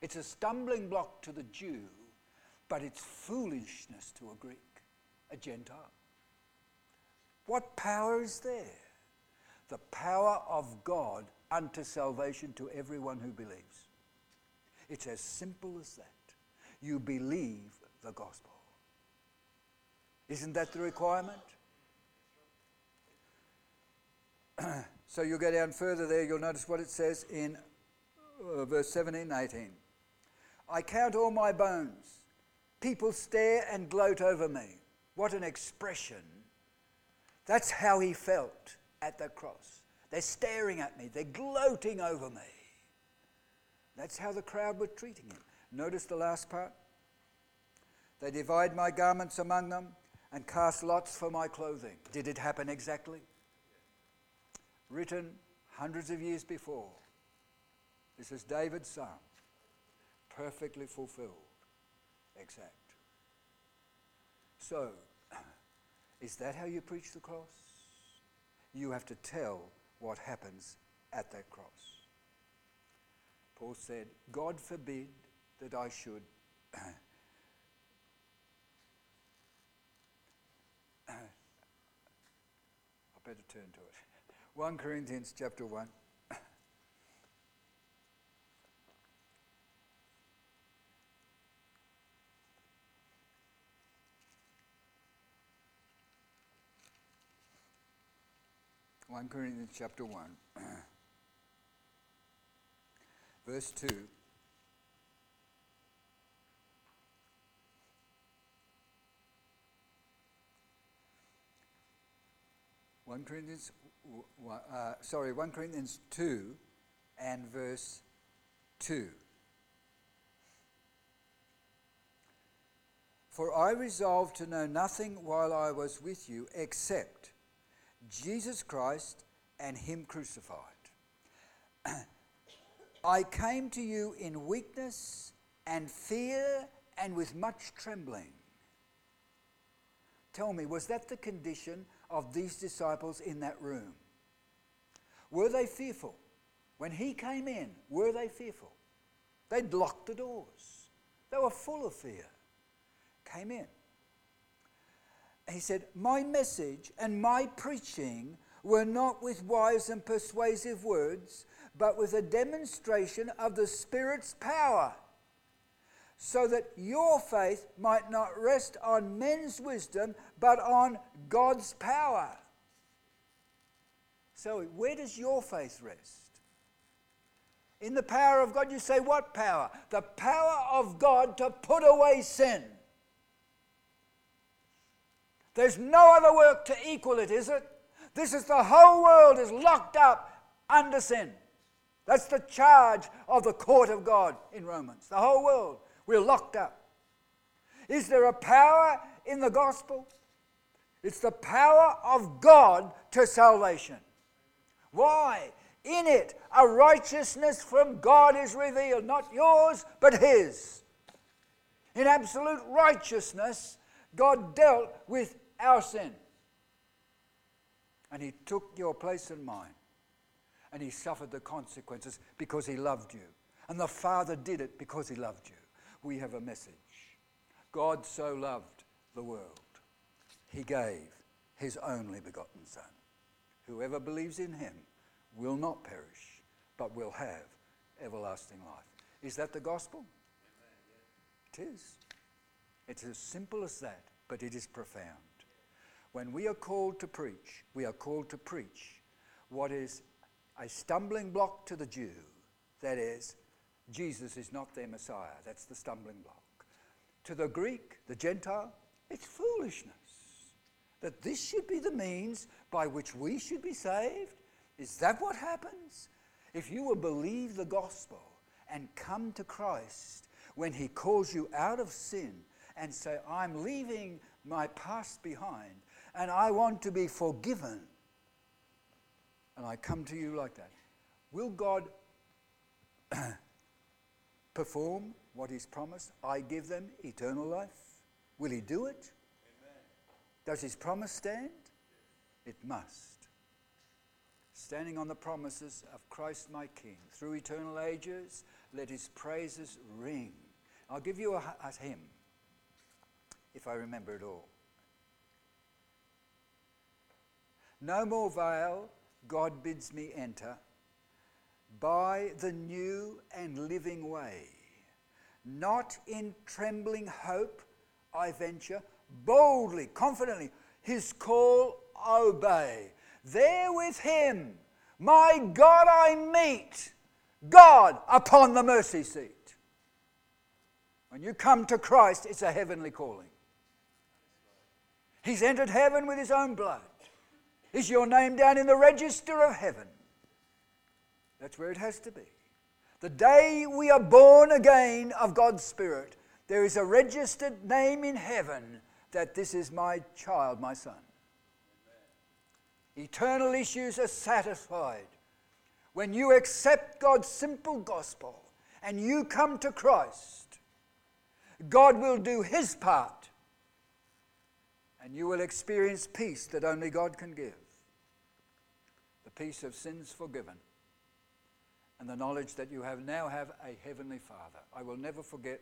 It's a stumbling block to the Jew, but it's foolishness to a Greek, a Gentile. What power is there? The power of God unto salvation to everyone who believes. It's as simple as that. You believe the gospel. Isn't that the requirement? (clears throat) so you go down further there, you'll notice what it says in uh, verse 17 18. I count all my bones. People stare and gloat over me. What an expression. That's how he felt at the cross. They're staring at me, they're gloating over me. That's how the crowd were treating him. Notice the last part. They divide my garments among them and cast lots for my clothing. Did it happen exactly? Written hundreds of years before. This is David's psalm perfectly fulfilled. Exact. So, (clears throat) is that how you preach the cross? You have to tell what happens at that cross. Paul said, God forbid that I should (clears throat) I better turn to it. (laughs) 1 Corinthians chapter 1. 1 Corinthians chapter 1, (clears throat) verse 2. One Corinthians, uh, sorry, one Corinthians two, and verse two. For I resolved to know nothing while I was with you except Jesus Christ and Him crucified. (clears throat) I came to you in weakness and fear and with much trembling. Tell me, was that the condition of these disciples in that room? Were they fearful? When he came in, were they fearful? They'd locked the doors. They were full of fear. Came in he said, My message and my preaching were not with wise and persuasive words, but with a demonstration of the Spirit's power, so that your faith might not rest on men's wisdom, but on God's power. So, where does your faith rest? In the power of God, you say, what power? The power of God to put away sin. There's no other work to equal it, is it? This is the whole world is locked up under sin. That's the charge of the court of God in Romans. The whole world, we're locked up. Is there a power in the gospel? It's the power of God to salvation. Why? In it, a righteousness from God is revealed, not yours, but His. In absolute righteousness, God dealt with our sin. And He took your place and mine. And He suffered the consequences because He loved you. And the Father did it because He loved you. We have a message. God so loved the world, He gave His only begotten Son. Whoever believes in Him will not perish, but will have everlasting life. Is that the gospel? It is. It's as simple as that, but it is profound. When we are called to preach, we are called to preach what is a stumbling block to the Jew. That is, Jesus is not their Messiah. That's the stumbling block. To the Greek, the Gentile, it's foolishness. That this should be the means by which we should be saved. Is that what happens? If you will believe the gospel and come to Christ when he calls you out of sin and say, I'm leaving my past behind and I want to be forgiven. And I come to you like that. Will God (clears throat) perform what He's promised? I give them eternal life. Will He do it? Amen. Does His promise stand? It must. Standing on the promises of Christ my King through eternal ages, let His praises ring. I'll give you a, a hymn if I remember it all. No more veil, God bids me enter by the new and living way. Not in trembling hope I venture, boldly, confidently, his call obey. There with him, my God, I meet, God upon the mercy seat. When you come to Christ, it's a heavenly calling. He's entered heaven with his own blood. Is your name down in the register of heaven? That's where it has to be. The day we are born again of God's Spirit, there is a registered name in heaven that this is my child, my son. Eternal issues are satisfied. When you accept God's simple gospel and you come to Christ, God will do his part and you will experience peace that only God can give. The peace of sins forgiven. And the knowledge that you have now have a heavenly father. I will never forget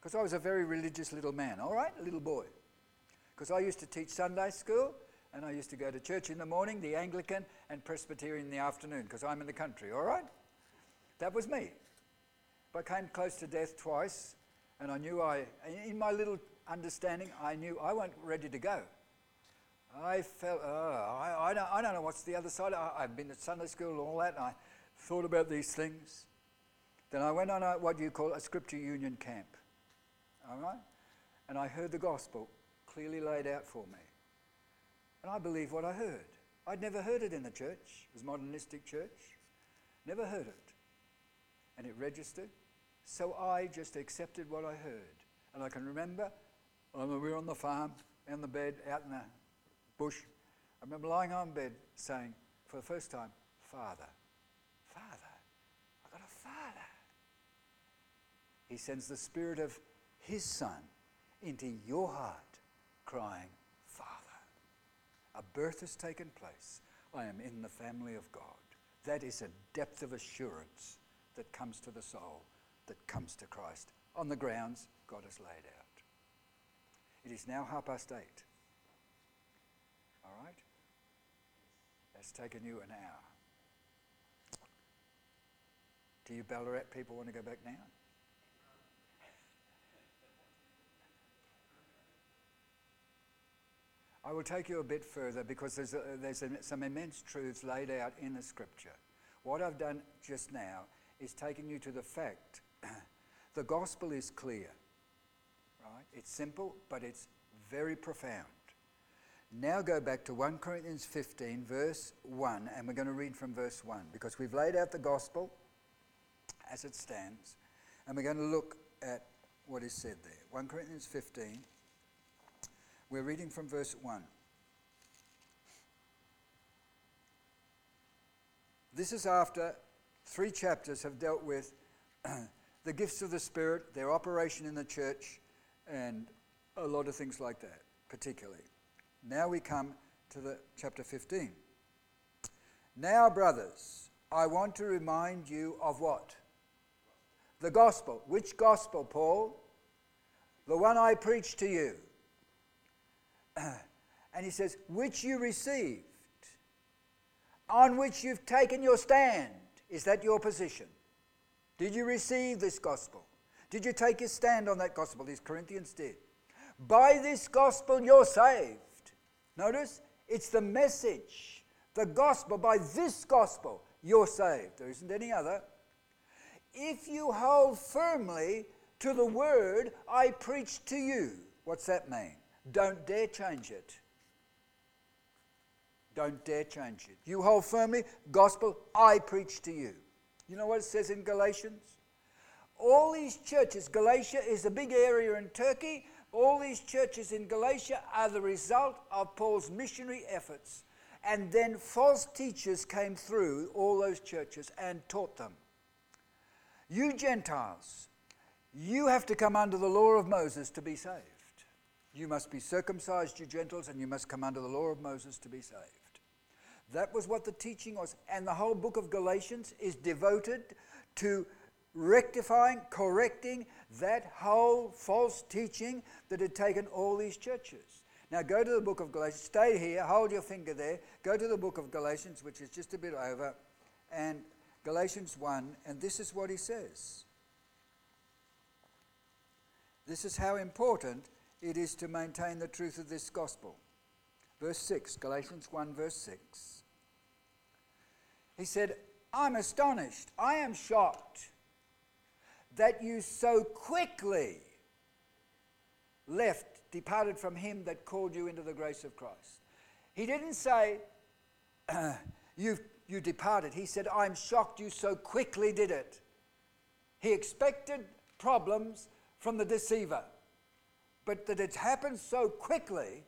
because i was a very religious little man all right? A little boy. Because i used to teach sunday school and i used to go to church in the morning the anglican and presbyterian in the afternoon because i'm in the country all right? That was me. But i came close to death twice and i knew i in my little understanding, I knew I wasn't ready to go. I felt, oh, I, I, don't, I don't know what's the other side. I, have been at Sunday school and all that, and I thought about these things. Then I went on a, what you call a scripture union camp. All right? And I heard the gospel clearly laid out for me. And I believe what I heard. I'd never heard it in the church. It was modernistic church. Never heard it. And it registered. So I just accepted what I heard. And I can remember we were on the farm, in the bed, out in the bush. I remember lying on bed saying, for the first time, Father, Father, I've got a Father. He sends the Spirit of His Son into your heart, crying, Father. A birth has taken place. I am in the family of God. That is a depth of assurance that comes to the soul, that comes to Christ on the grounds God has laid out. It is now half past eight. All right? That's taken you an hour. Do you Ballarat people want to go back now? (laughs) I will take you a bit further because there's, a, there's a, some immense truths laid out in the scripture. What I've done just now is taken you to the fact (coughs) the gospel is clear. It's simple, but it's very profound. Now go back to 1 Corinthians 15, verse 1, and we're going to read from verse 1 because we've laid out the gospel as it stands, and we're going to look at what is said there. 1 Corinthians 15, we're reading from verse 1. This is after three chapters have dealt with (clears throat) the gifts of the Spirit, their operation in the church, and a lot of things like that, particularly. Now we come to the chapter 15. Now, brothers, I want to remind you of what? The gospel. Which gospel, Paul? The one I preached to you. (clears throat) and he says, which you received, on which you've taken your stand. Is that your position? Did you receive this gospel? Did you take your stand on that gospel? These Corinthians did. By this gospel, you're saved. Notice, it's the message, the gospel. By this gospel, you're saved. There isn't any other. If you hold firmly to the word I preach to you, what's that mean? Don't dare change it. Don't dare change it. You hold firmly, gospel I preach to you. You know what it says in Galatians? All these churches, Galatia is a big area in Turkey. All these churches in Galatia are the result of Paul's missionary efforts. And then false teachers came through all those churches and taught them. You Gentiles, you have to come under the law of Moses to be saved. You must be circumcised, you Gentiles, and you must come under the law of Moses to be saved. That was what the teaching was. And the whole book of Galatians is devoted to rectifying, correcting that whole false teaching that had taken all these churches. Now go to the book of Galatians. Stay here, hold your finger there. Go to the book of Galatians, which is just a bit over, and Galatians 1, and this is what he says. This is how important it is to maintain the truth of this gospel. Verse 6, Galatians 1, verse 6. He said, I'm astonished, I am shocked that you so quickly left, departed from him that called you into the grace of Christ. He didn't say, (clears throat) you you departed. He said, I'm shocked you so quickly did it. He expected problems from the deceiver, but that it happened so quickly,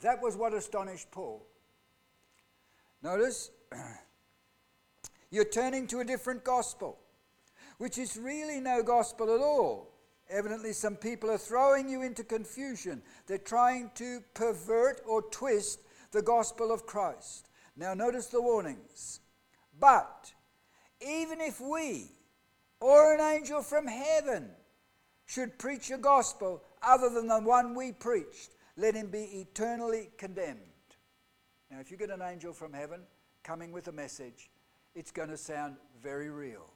that was what astonished Paul. Notice, (clears throat) you're turning to a different gospel which is really no gospel at all. Evidently, some people are throwing you into confusion. They're trying to pervert or twist the gospel of Christ. Now, notice the warnings. But even if we or an angel from heaven should preach a gospel other than the one we preached, let him be eternally condemned. Now, if you get an angel from heaven coming with a message, it's going to sound very real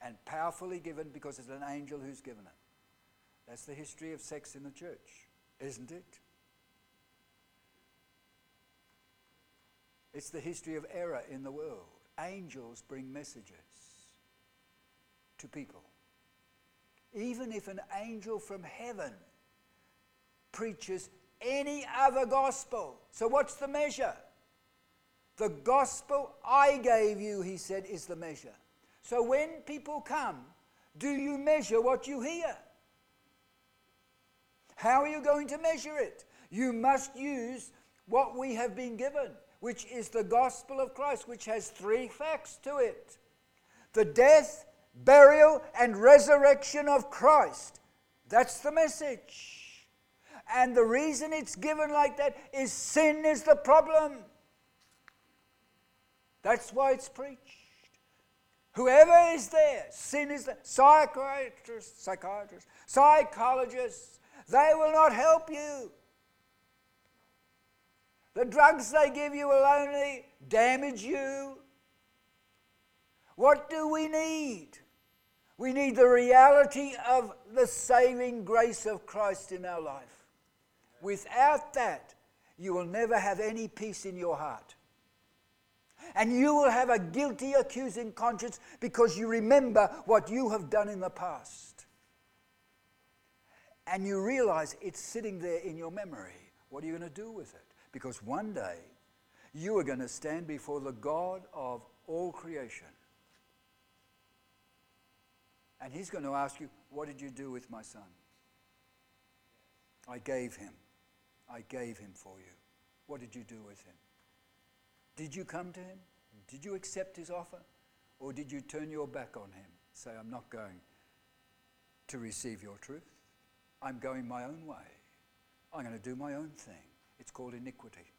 and powerfully given because it's an angel who's given it. That's the history of sects in the church, isn't it? It's the history of error in the world. Angels bring messages to people. Even if an angel from heaven preaches any other gospel. So, what's the measure? The gospel I gave you, he said, is the measure. So when people come, do you measure what you hear? How are you going to measure it? You must use what we have been given, which is the gospel of Christ, which has three facts to it the death, burial, and resurrection of Christ. That's the message. And the reason it's given like that is sin is the problem. That's why it's preached. Whoever is there, sin is there, psychiatrists, psychiatrists, psychologists, they will not help you. The drugs they give you will only damage you. What do we need? We need the reality of the saving grace of Christ in our life. Without that, you will never have any peace in your heart. And you will have a guilty, accusing conscience because you remember what you have done in the past. And you realize it's sitting there in your memory. What are you going to do with it? Because one day you are going to stand before the God of all creation. And he's going to ask you, What did you do with my son? I gave him. I gave him for you. What did you do with him? Did you come to him? Did you accept his offer? Or did you turn your back on him? Say, I'm not going to receive your truth. I'm going my own way. I'm going to do my own thing. It's called iniquity.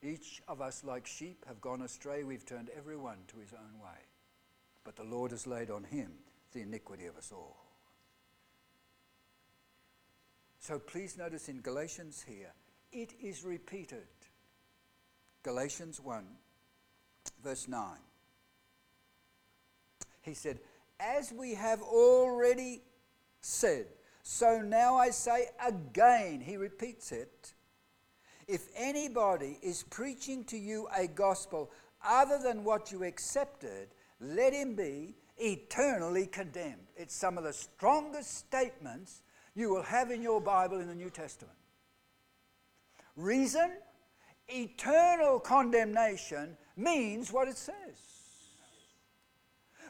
Each of us, like sheep, have gone astray. We've turned everyone to his own way. But the Lord has laid on him the iniquity of us all. So please notice in Galatians here, it is repeated. Galatians 1, verse 9. He said, As we have already said, so now I say again, he repeats it. If anybody is preaching to you a gospel other than what you accepted, let him be eternally condemned. It's some of the strongest statements you will have in your Bible in the New Testament. Reason? Eternal condemnation means what it says.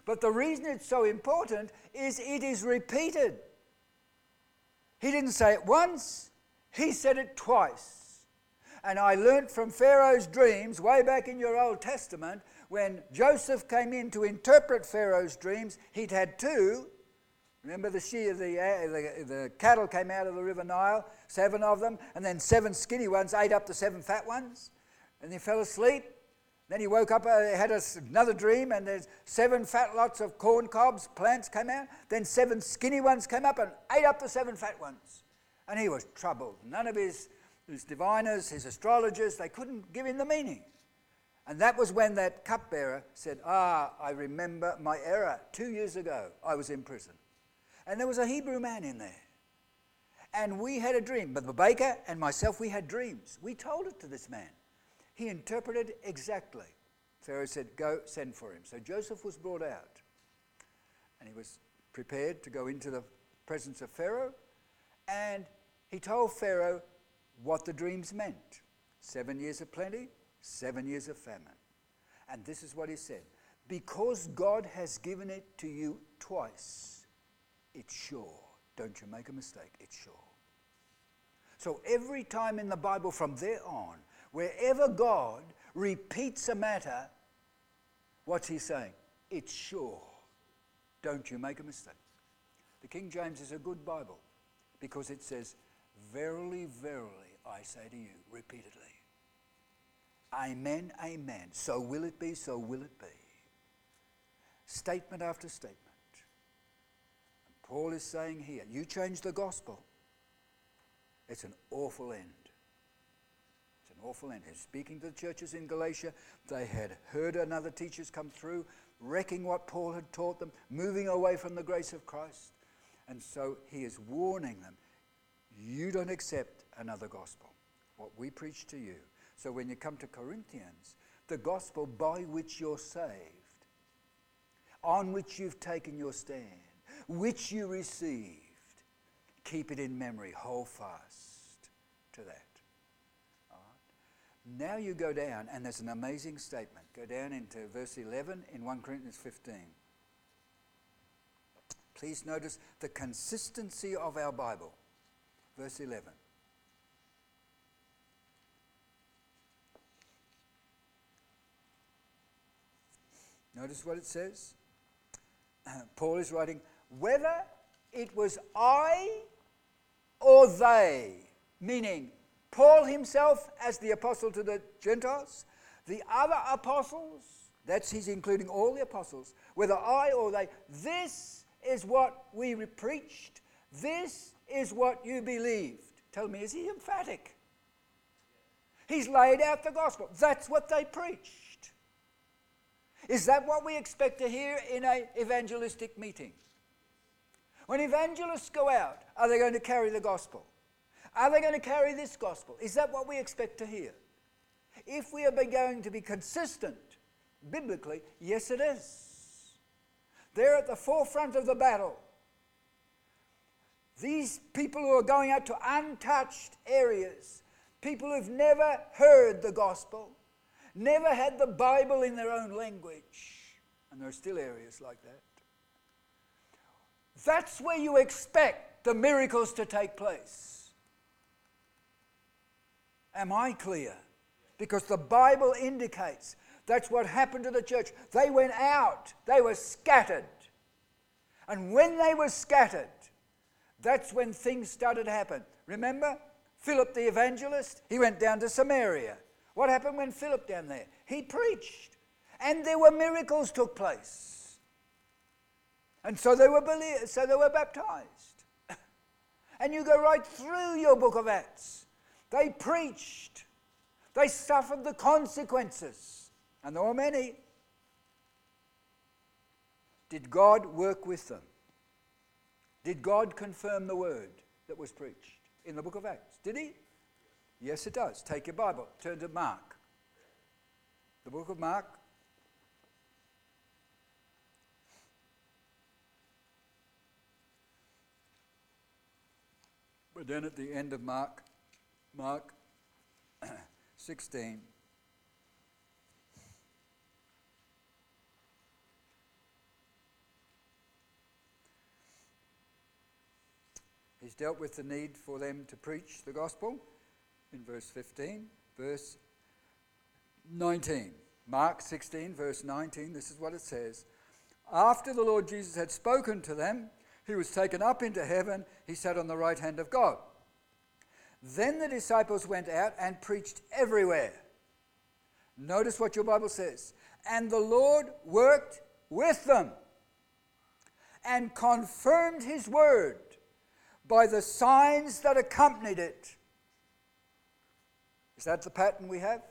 But the reason it's so important is it is repeated. He didn't say it once, he said it twice. And I learnt from Pharaoh's dreams way back in your Old Testament when Joseph came in to interpret Pharaoh's dreams, he'd had two. Remember the shear, the, uh, the, the cattle came out of the River Nile, seven of them, and then seven skinny ones ate up the seven fat ones. And he fell asleep. Then he woke up, uh, had a, another dream, and there's seven fat lots of corn cobs, plants came out. Then seven skinny ones came up and ate up the seven fat ones. And he was troubled. None of his, his diviners, his astrologers, they couldn't give him the meaning. And that was when that cupbearer said, Ah, I remember my error. Two years ago, I was in prison. And there was a Hebrew man in there. And we had a dream. But the baker and myself, we had dreams. We told it to this man. He interpreted exactly. Pharaoh said, Go, send for him. So Joseph was brought out. And he was prepared to go into the presence of Pharaoh. And he told Pharaoh what the dreams meant seven years of plenty, seven years of famine. And this is what he said Because God has given it to you twice it's sure. Don't you make a mistake, it's sure. So every time in the Bible from there on, wherever God repeats a matter, what's he saying? It's sure. Don't you make a mistake. The King James is a good Bible because it says, Verily, verily, I say to you repeatedly. Amen, amen. So will it be, so will it be. Statement after statement. Paul is saying here, you change the gospel, it's an awful end. It's an awful end. He's speaking to the churches in Galatia. They had heard another teachers come through, wrecking what Paul had taught them, moving away from the grace of Christ. And so he is warning them you don't accept another gospel, what we preach to you. So when you come to Corinthians, the gospel by which you're saved, on which you've taken your stand, which you received, keep it in memory, hold fast to that. Now you go down, and there's an amazing statement. Go down into verse 11 in 1 Corinthians 15. Please notice the consistency of our Bible. Verse 11. Notice what it says. (clears throat) Paul is writing, whether it was I or they, meaning Paul himself as the apostle to the Gentiles, the other apostles, that's he's including all the apostles, whether I or they, this is what we preached, this is what you believed. Tell me, is he emphatic? He's laid out the gospel. That's what they preached. Is that what we expect to hear in an evangelistic meeting? When evangelists go out, are they going to carry the gospel? Are they going to carry this gospel? Is that what we expect to hear? If we are going to be consistent biblically, yes, it is. They're at the forefront of the battle. These people who are going out to untouched areas, people who've never heard the gospel, never had the Bible in their own language, and there are still areas like that. That's where you expect the miracles to take place. Am I clear? Because the Bible indicates that's what happened to the church. They went out, they were scattered. And when they were scattered, that's when things started to happen. Remember? Philip the evangelist, he went down to Samaria. What happened when Philip down there? He preached. And there were miracles took place. And so they were believed, so they were baptized. (laughs) and you go right through your book of Acts. They preached. They suffered the consequences. And there were many. Did God work with them? Did God confirm the word that was preached in the book of Acts? Did he? Yes, it does. Take your Bible, turn to Mark. The book of Mark. But then at the end of Mark, Mark (clears throat) 16. He's dealt with the need for them to preach the gospel in verse 15. Verse 19. Mark 16, verse 19, this is what it says. After the Lord Jesus had spoken to them, he was taken up into heaven. He sat on the right hand of God. Then the disciples went out and preached everywhere. Notice what your Bible says. And the Lord worked with them and confirmed his word by the signs that accompanied it. Is that the pattern we have?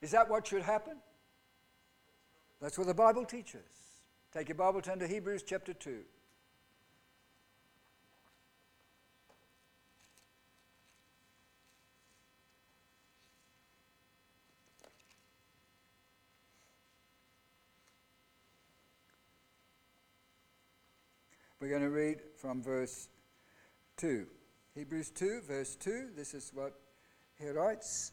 Is that what should happen? That's what the Bible teaches. Take your Bible, turn to Hebrews chapter 2. We're going to read from verse 2. Hebrews 2, verse 2. This is what he writes.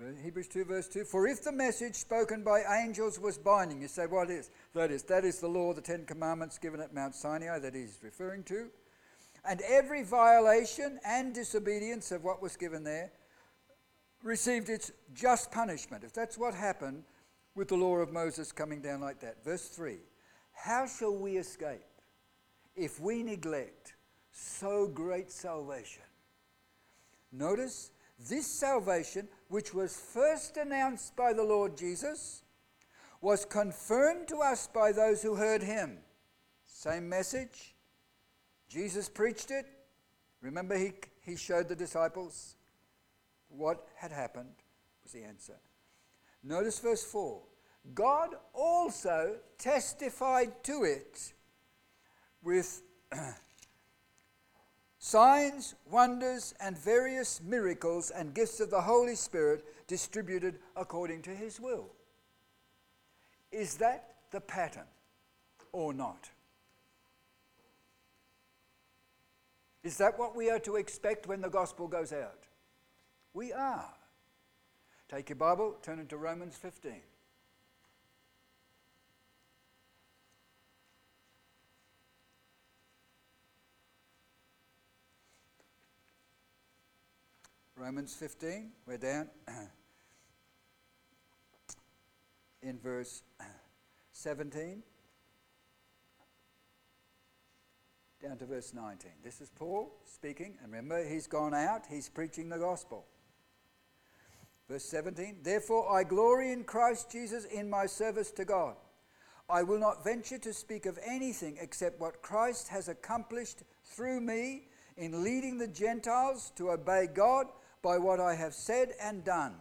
Uh, Hebrews 2, verse 2. For if the message spoken by angels was binding, you say, what is? That is, that is the law, the Ten Commandments given at Mount Sinai that he's referring to. And every violation and disobedience of what was given there received its just punishment. If that's what happened with the law of Moses coming down like that. Verse 3 how shall we escape if we neglect so great salvation? Notice this salvation, which was first announced by the Lord Jesus, was confirmed to us by those who heard him. Same message. Jesus preached it. Remember, he, he showed the disciples what had happened, was the answer. Notice verse 4 God also testified to it with (clears throat) signs, wonders, and various miracles and gifts of the Holy Spirit distributed according to his will. Is that the pattern or not? Is that what we are to expect when the gospel goes out? We are. Take your Bible, turn it to Romans 15. Romans 15, we're down (clears throat) in verse 17 down to verse 19. This is Paul speaking, and remember, he's gone out, he's preaching the gospel. Verse 17 Therefore I glory in Christ Jesus in my service to God. I will not venture to speak of anything except what Christ has accomplished through me in leading the Gentiles to obey God by what I have said and done.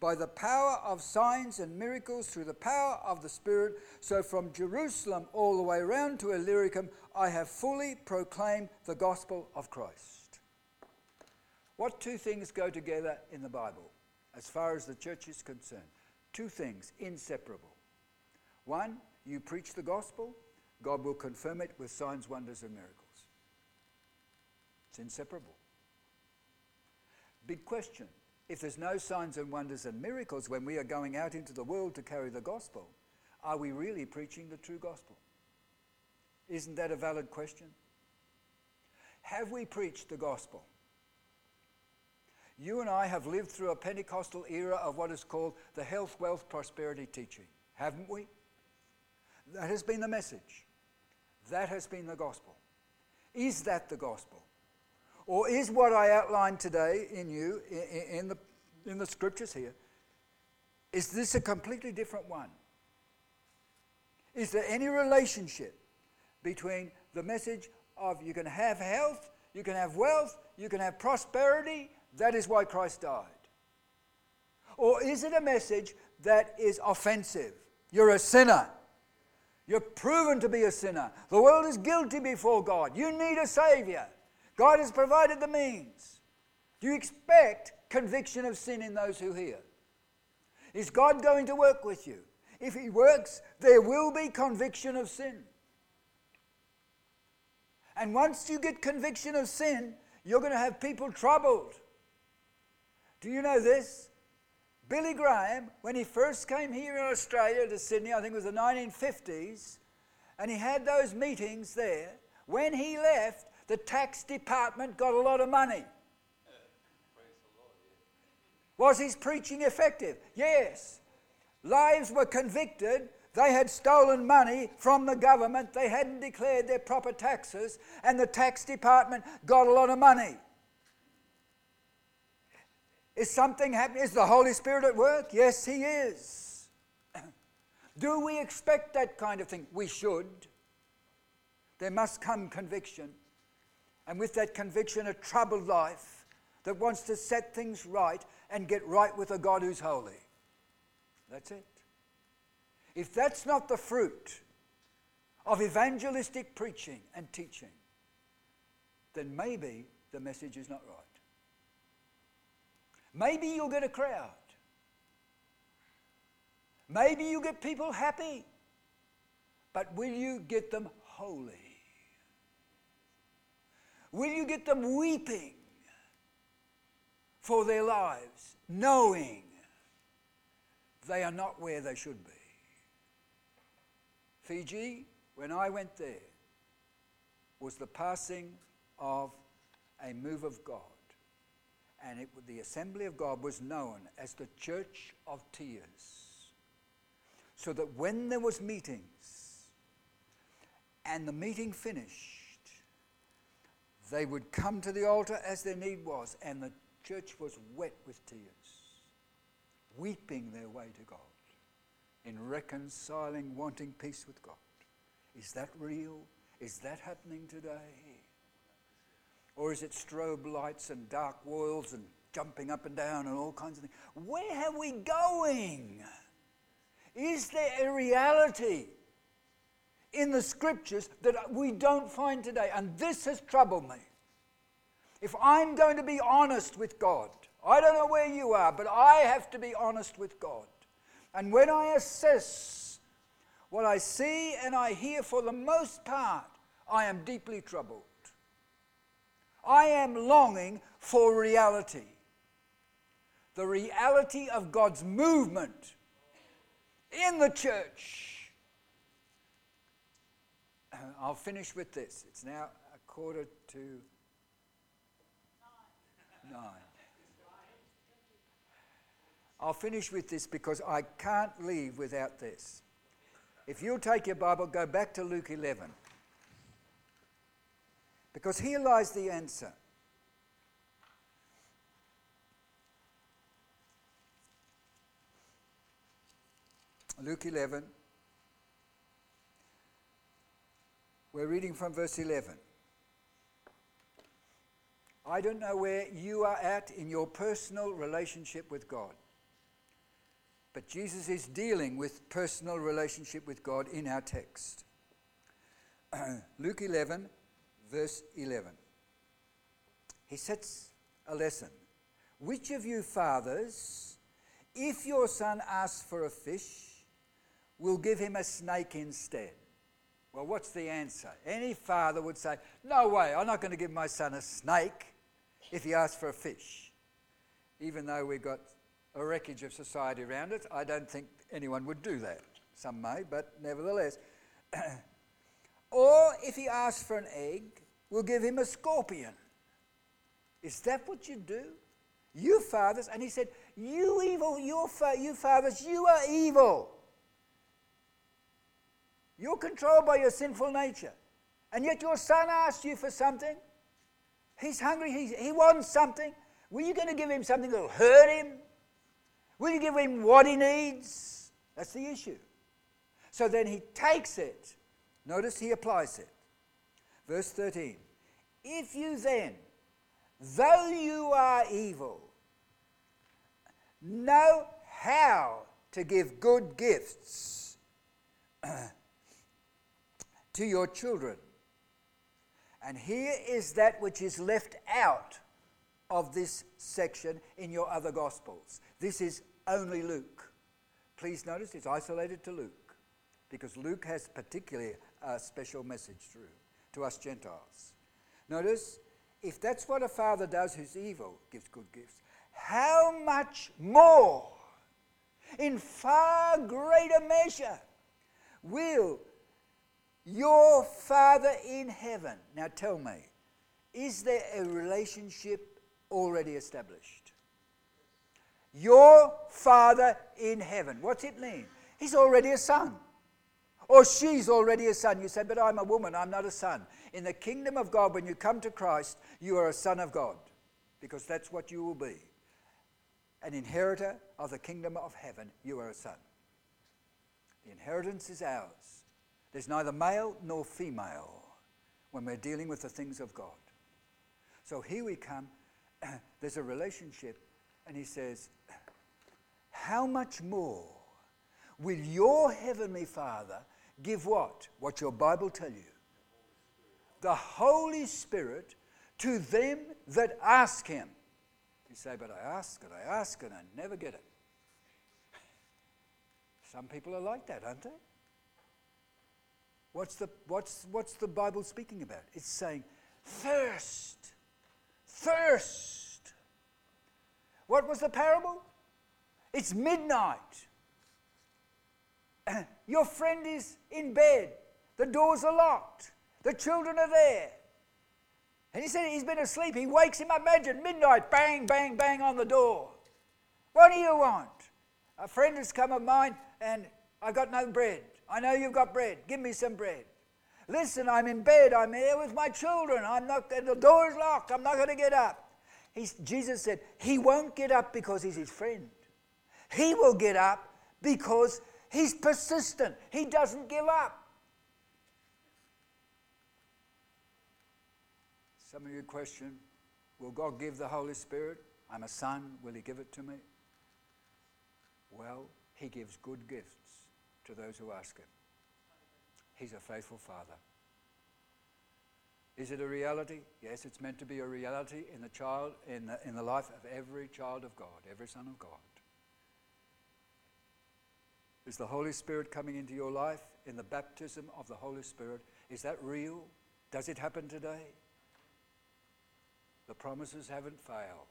by the power of signs and miracles through the power of the Spirit. So from Jerusalem all the way around to Illyricum, I have fully proclaimed the gospel of Christ. What two things go together in the Bible as far as the church is concerned? Two things, inseparable. One, you preach the gospel, God will confirm it with signs, wonders, and miracles. It's inseparable. Big question if there's no signs and wonders and miracles when we are going out into the world to carry the gospel, are we really preaching the true gospel? Isn't that a valid question? Have we preached the gospel? You and I have lived through a Pentecostal era of what is called the health, wealth, prosperity teaching, haven't we? That has been the message. That has been the gospel. Is that the gospel? Or is what I outlined today in you, in, in, the, in the scriptures here, is this a completely different one? Is there any relationship between the message of you can have health, you can have wealth, you can have prosperity, that is why Christ died? Or is it a message that is offensive? You're a sinner. You're proven to be a sinner. The world is guilty before God. You need a Savior. God has provided the means. Do you expect conviction of sin in those who hear? Is God going to work with you? If He works, there will be conviction of sin. And once you get conviction of sin, you're going to have people troubled. Do you know this? Billy Graham, when he first came here in Australia to Sydney, I think it was the 1950s, and he had those meetings there, when he left, the tax department got a lot of money. Was his preaching effective? Yes. Lives were convicted. They had stolen money from the government. They hadn't declared their proper taxes, and the tax department got a lot of money. Is something happening? Is the Holy Spirit at work? Yes, He is. (clears throat) Do we expect that kind of thing? We should. There must come conviction and with that conviction, a troubled life that wants to set things right and get right with a God who's holy. That's it. If that's not the fruit of evangelistic preaching and teaching, then maybe the message is not right. Maybe you'll get a crowd. Maybe you'll get people happy. But will you get them holy? Will you get them weeping for their lives, knowing they are not where they should be? Fiji, when I went there, was the passing of a move of God. And it, the Assembly of God was known as the Church of Tears. So that when there was meetings and the meeting finished, they would come to the altar as their need was, and the church was wet with tears, weeping their way to God, in reconciling, wanting peace with God. Is that real? Is that happening today? Or is it strobe lights and dark walls and jumping up and down and all kinds of things? Where are we going? Is there a reality in the scriptures that we don't find today. And this has troubled me. If I'm going to be honest with God, I don't know where you are, but I have to be honest with God. And when I assess what I see and I hear, for the most part, I am deeply troubled. I am longing for reality. The reality of God's movement in the church (coughs) I'll finish with this. It's now a quarter to nine. I'll finish with this because I can't leave without this. If you'll take your Bible, go back to Luke 11. Because here lies the answer. Luke 11. We're reading from verse 11. I don't know where you are at in your personal relationship with God. But Jesus is dealing with personal relationship with God in our text. (clears throat) Luke 11, verse 11. He sets a lesson. Which of you fathers, if your son asks for a fish, will give him a snake instead? Well, what's the answer? Any father would say, No way, I'm not going to give my son a snake if he asks for a fish. Even though we've got a wreckage of society around it, I don't think anyone would do that. Some may, but nevertheless. (clears throat) or if he asks for an egg, we'll give him a scorpion. Is that what you do? You fathers, and he said, You evil, fa- you fathers, you are evil. You're controlled by your sinful nature. And yet your son asks you for something. He's hungry, he's, he wants something. Were you going to give him something that will hurt him? Will you give him what he needs? That's the issue. So then he takes it. Notice he applies it. Verse 13. If you then, though you are evil, know how to give good gifts (clears throat) to your children. And here is that which is left out of this section in your other Gospels. This is only Luke. Please notice it's isolated to Luke because Luke has particularly a special message through to us Gentiles. Notice, if that's what a father does who's evil, gives good gifts, how much more, in far greater measure, will your Father in heaven. Now tell me, is there a relationship already established? Your Father in heaven. What's it mean? He's already a son. Or she's already a son. You say, but I'm a woman, I'm not a son. In the kingdom of God, when you come to Christ, you are a son of God, because that's what you will be. An inheritor of the kingdom of heaven, you are a son. The inheritance is ours. There's neither male nor female when we're dealing with the things of God. So here we come, (clears throat) there's a relationship, and he says, How much more will your heavenly Father give what? What your Bible tell you? The Holy Spirit to them that ask him. You say, but I ask and I ask and I never get it. (laughs) Some people are like that, aren't they? What's the, what's, what's the Bible speaking about? It's saying, thirst, thirst. What was the parable? It's midnight. (clears throat) Your friend is in bed. The doors are locked. The children are there. And he said he's been asleep. He wakes him up. Imagine midnight, bang, bang, bang on the door. What do you want? A friend has come of mine and I've got no bread. I know you've got bread. Give me some bread. Listen, I'm in bed. I'm here with my children. I'm not, the door's locked. I'm not going to get up. Jesus said, He won't get up because he's his friend. He will get up because he's persistent. He doesn't give up. Some of you question, Will God give the Holy Spirit? I'm a son. Will He give it to me? Well, He gives good gifts to those who ask Him. He's a faithful Father. Is it a reality? Yes, it's meant to be a reality in the child, in the, in the life of every child of God, every son of God. Is the Holy Spirit coming into your life in the baptism of the Holy Spirit? Is that real? Does it happen today? The promises haven't failed.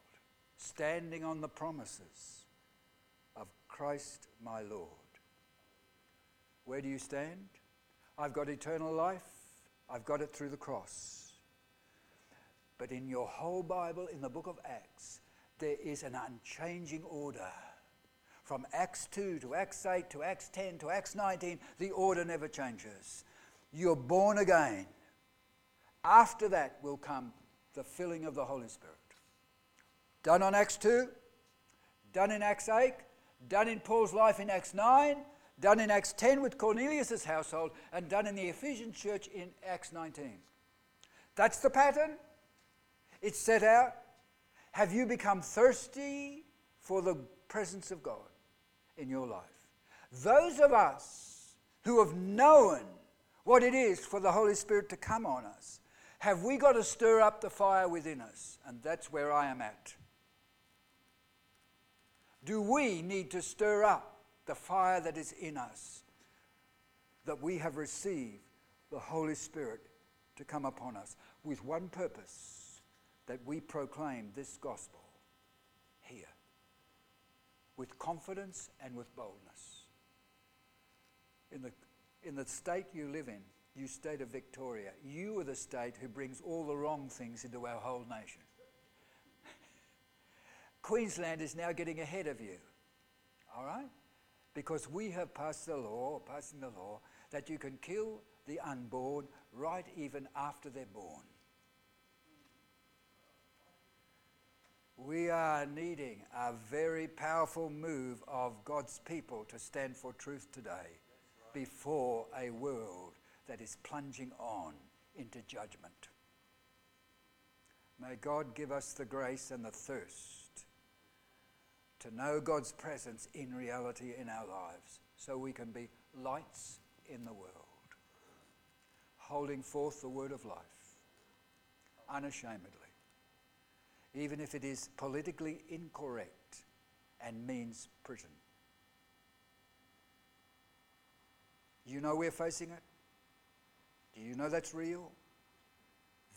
Standing on the promises of Christ my Lord. Where do you stand? I've got eternal life. I've got it through the cross. But in your whole Bible, in the book of Acts, there is an unchanging order. From Acts 2 to Acts 8 to Acts 10 to Acts 19, the order never changes. You're born again. After that will come the filling of the Holy Spirit. Done on Acts 2, done in Acts 8, done in Paul's life in Acts 9, done in Acts 10 with Cornelius' household, and done in the Ephesian church in Acts 19. That's the pattern. It's set out. Have you become thirsty for the presence of God? in your life. Those of us who have known what it is for the Holy Spirit to come on us, have we got to stir up the fire within us? And that's where I am at. Do we need to stir up the fire that is in us that we have received the Holy Spirit to come upon us with one purpose that we proclaim this gospel here with confidence and with boldness. In the, in the state you live in, you state of Victoria, you are the state who brings all the wrong things into our whole nation. (laughs) Queensland is now getting ahead of you, all right? Because we have passed the law, passing the law, that you can kill the unborn right even after they're born. We are needing a very powerful move of God's people to stand for truth today before a world that is plunging on into judgment. May God give us the grace and the thirst to know God's presence in reality in our lives so we can be lights in the world, holding forth the word of life unashamedly even if it is politically incorrect and means prison. You know we're facing it? Do you know that's real?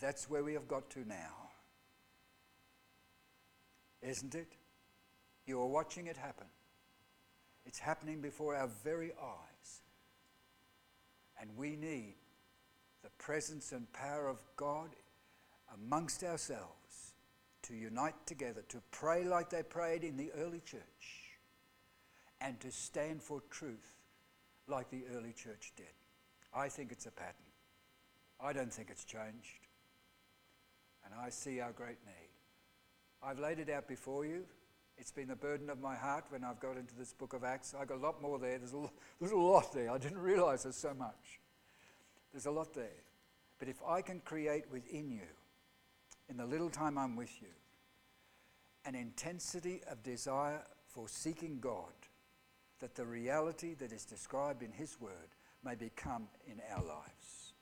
That's where we have got to now. Isn't it? You are watching it happen. It's happening before our very eyes. And we need the presence and power of God amongst ourselves to unite together, to pray like they prayed in the early church, and to stand for truth like the early church did. I think it's a pattern. I don't think it's changed. And I see our great need. I've laid it out before you. It's been the burden of my heart when I've got into this book of Acts. I've got a lot more there. There's a, there's a lot there. I didn't realize there's so much. There's a lot there. But if I can create within you in the little time I'm with you, an intensity of desire for seeking God, that the reality that is described in His Word may become in our lives,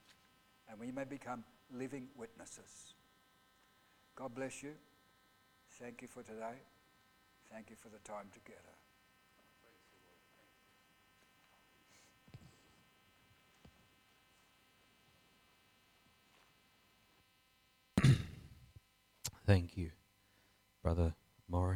and we may become living witnesses. God bless you. Thank you for today. Thank you for the time together. Thank you, Brother Maurice.